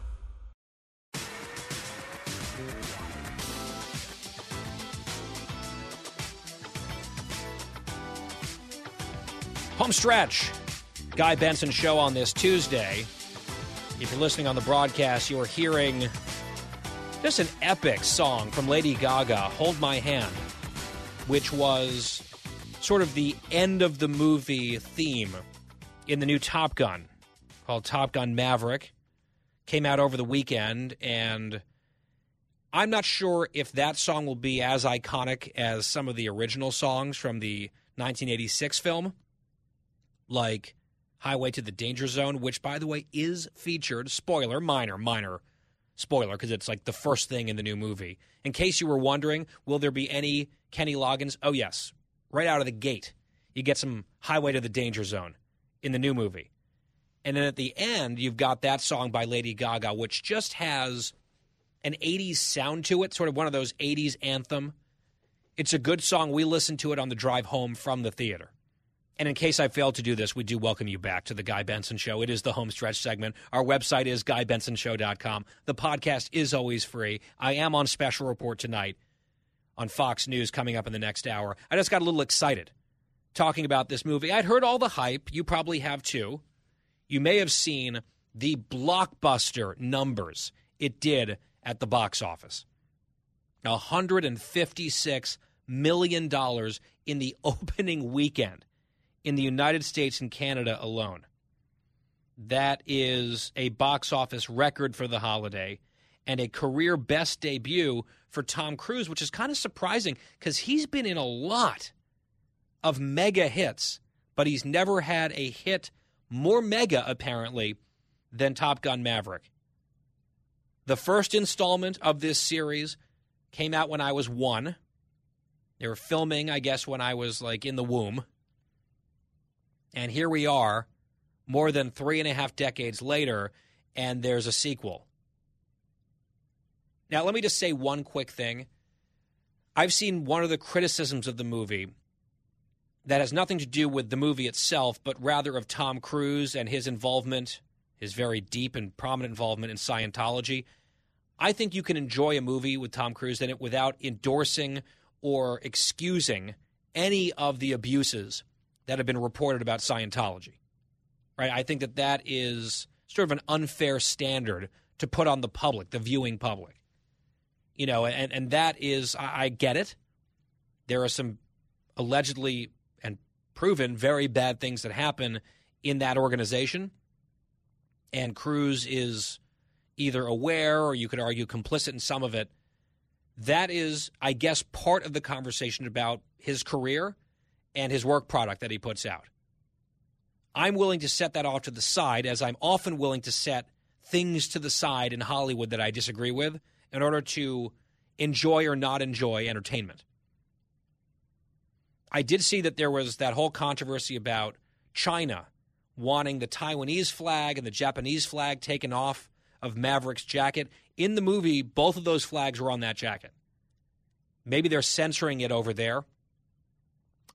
Home stretch. Guy Benson show on this Tuesday. If you're listening on the broadcast, you are hearing just an epic song from Lady Gaga, Hold My Hand, which was sort of the end of the movie theme in the new Top Gun called Top Gun Maverick. Came out over the weekend, and I'm not sure if that song will be as iconic as some of the original songs from the 1986 film like Highway to the Danger Zone, which, by the way, is featured. Spoiler, minor, minor spoiler, because it's like the first thing in the new movie. In case you were wondering, will there be any Kenny Loggins? Oh, yes. Right out of the gate, you get some Highway to the Danger Zone in the new movie. And then at the end, you've got that song by Lady Gaga, which just has an 80s sound to it, sort of one of those 80s anthem. It's a good song. We listened to it on the drive home from the theater. And in case I failed to do this, we do welcome you back to the Guy Benson Show. It is the home stretch segment. Our website is GuyBensonShow.com. The podcast is always free. I am on special report tonight on Fox News coming up in the next hour. I just got a little excited talking about this movie. I'd heard all the hype. You probably have too. You may have seen the blockbuster numbers it did at the box office. $156 million in the opening weekend in the United States and Canada alone. That is a box office record for the holiday. and a career best debut for Tom Cruise, which is kind of surprising because he's been in a lot of mega hits, but he's never had a hit more mega, apparently, than Top Gun Maverick. The first installment of this series came out when I was one. They were filming, I guess, when I was like in the womb. And here we are, more than three and a half decades later, and there's a sequel. Now, let me just say one quick thing. I've seen one of the criticisms of the movie that has nothing to do with the movie itself, but rather of Tom Cruise and his involvement, his very deep and prominent involvement in Scientology. I think you can enjoy a movie with Tom Cruise in it without endorsing or excusing any of the abuses that have been reported about Scientology. Right? I think that that is sort of an unfair standard to put on the public, the viewing public. You know, and, and that is, I, I get it. There are some allegedly and proven very bad things that happen in that organization. And Cruise is either aware or you could argue complicit in some of it. That is, I guess, part of the conversation about his career and his work product that he puts out. I'm willing to set that off to the side, as I'm often willing to set things to the side in Hollywood that I disagree with in order to enjoy or not enjoy entertainment. I did see that there was that whole controversy about China wanting the Taiwanese flag and the Japanese flag taken off of Maverick's jacket. In the movie, both of those flags were on that jacket. Maybe they're censoring it over there.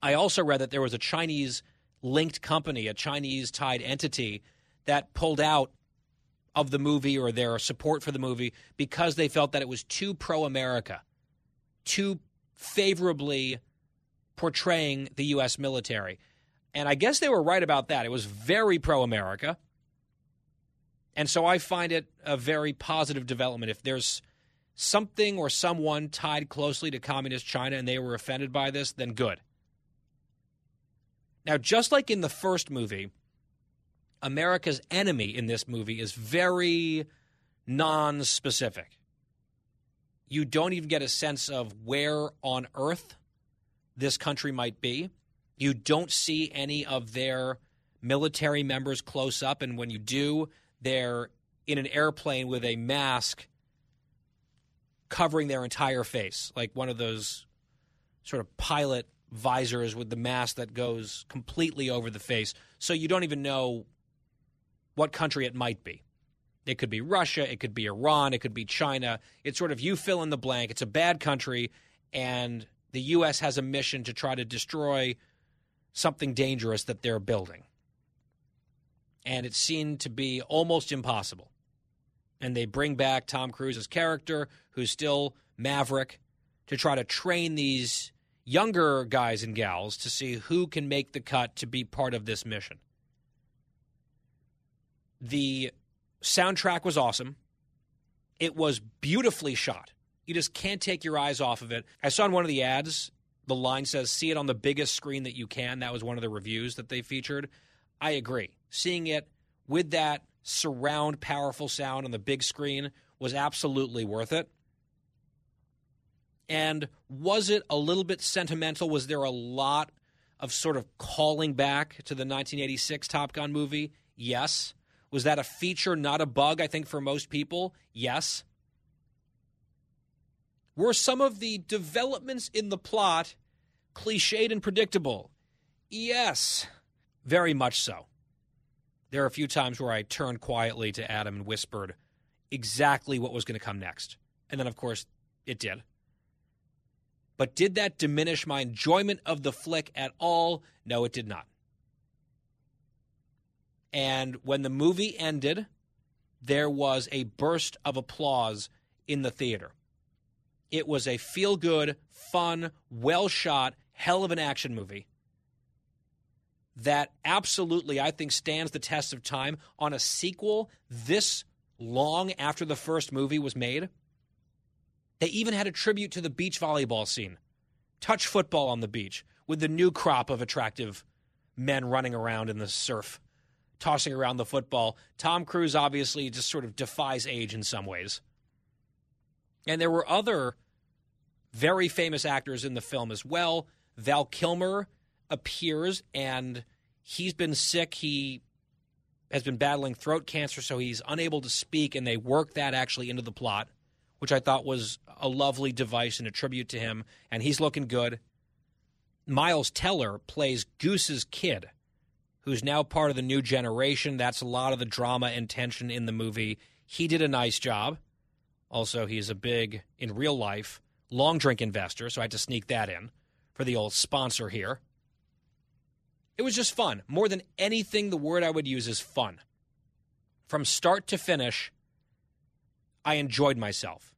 I also read that there was a Chinese linked company, a Chinese tied entity, that pulled out of the movie or their support for the movie because they felt that it was too pro America, too favorably portraying the U.S. military. And I guess they were right about that. It was very pro America. And so I find it a very positive development. If there's something or someone tied closely to communist China and they were offended by this, then good. Now, just like in the first movie, America's enemy in this movie is very non specific. You don't even get a sense of where on earth this country might be. You don't see any of their military members close up, and when you do, they're in an airplane with a mask covering their entire face, like one of those sort of pilot visors with the mask that goes completely over the face. So you don't even know what country it might be. It could be Russia, it could be Iran, it could be China. It's sort of you fill in the blank. It's a bad country, and the U.S. has a mission to try to destroy something dangerous that they're building. And it seemed to be almost impossible. And they bring back Tom Cruise's character, who's still Maverick, to try to train these younger guys and gals to see who can make the cut to be part of this mission. The soundtrack was awesome. It was beautifully shot. You just can't take your eyes off of it. I saw in one of the ads, the line says, see it on the biggest screen that you can. That was one of the reviews that they featured. I agree. Seeing it with that surround powerful sound on the big screen was absolutely worth it. And was it a little bit sentimental? Was there a lot of sort of calling back to the 1986 Top Gun movie? Yes. Was that a feature, not a bug, I think, for most people? Yes. Were some of the developments in the plot cliched and predictable? Yes. Very much so. There are a few times where I turned quietly to Adam and whispered exactly what was going to come next. And then, of course, it did. But did that diminish my enjoyment of the flick at all? No, it did not. And when the movie ended, there was a burst of applause in the theater. It was a feel good, fun, well shot, hell of an action movie that absolutely, I think, stands the test of time on a sequel this long after the first movie was made. They even had a tribute to the beach volleyball scene. Touch football on the beach with the new crop of attractive men running around in the surf, tossing around the football. Tom Cruise obviously just sort of defies age in some ways. And there were other very famous actors in the film as well. Val Kilmer appears, and he's been sick. He has been battling throat cancer, so he's unable to speak, and they work that actually into the plot, which I thought was a lovely device and a tribute to him. And he's looking good. Miles Teller plays Goose's kid, who's now part of the new generation. That's a lot of the drama and tension in the movie. He did a nice job. Also, he's a big, in real life, long drink investor, so I had to sneak that in for the old sponsor here. It was just fun. More than anything, the word I would use is fun. From start to finish, I enjoyed myself.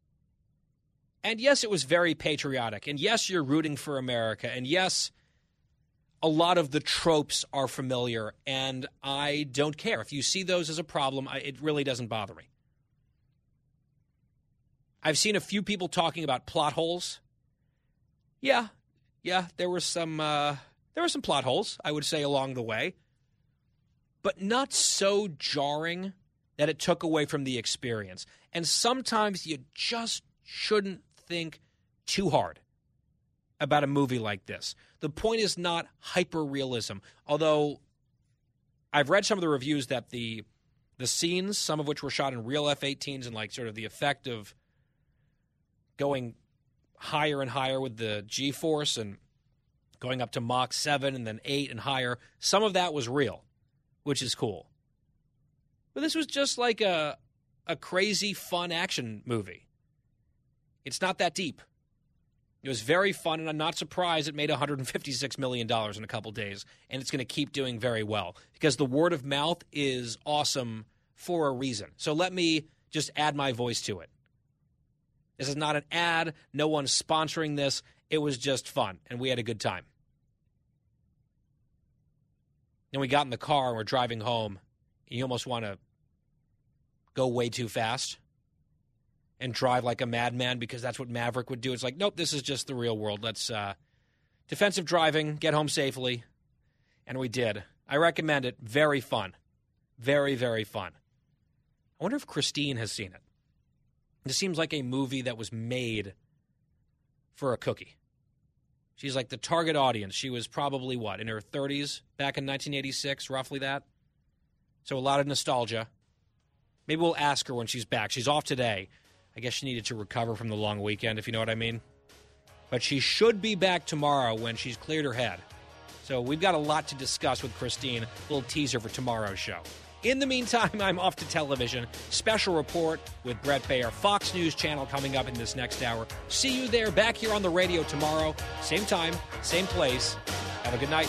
And yes, it was very patriotic. And yes, you're rooting for America. And yes, a lot of the tropes are familiar. And I don't care. If you see those as a problem, I, it really doesn't bother me. I've seen a few people talking about plot holes. Yeah, yeah, there were some uh, there were some plot holes, I would say, along the way, but not so jarring that it took away from the experience. And sometimes you just shouldn't think too hard about a movie like this. The point is not hyper realism, although I've read some of the reviews that the the scenes, some of which were shot in real F-18s, and like sort of the effect of going higher and higher with the G force and going up to Mach 7 and then 8 and higher. Some of that was real, which is cool. But this was just like a, a crazy, fun action movie. It's not that deep. It was very fun, and I'm not surprised it made $156 million in a couple days, and it's going to keep doing very well because the word of mouth is awesome for a reason. So let me just add my voice to it. This is not an ad. No one's sponsoring this. It was just fun, and we had a good time. Then we got in the car and we're driving home. And you almost want to go way too fast and drive like a madman because that's what Maverick would do. It's like, nope, this is just the real world. Let's uh, defensive driving, get home safely, and we did. I recommend it. Very fun, very very fun. I wonder if Christine has seen it. This seems like a movie that was made for a cookie. She's like the target audience. She was probably what, in her 30s back in 1986, roughly that. So a lot of nostalgia. Maybe we'll ask her when she's back. She's off today. I guess she needed to recover from the long weekend, if you know what I mean. But she should be back tomorrow when she's cleared her head. So we've got a lot to discuss with Christine. Little teaser for tomorrow's show. In the meantime, I'm off to television. Special report with Bret Baier, Fox News Channel coming up in this next hour. See you there, back here on the radio tomorrow. Same time, same place. Have a good night.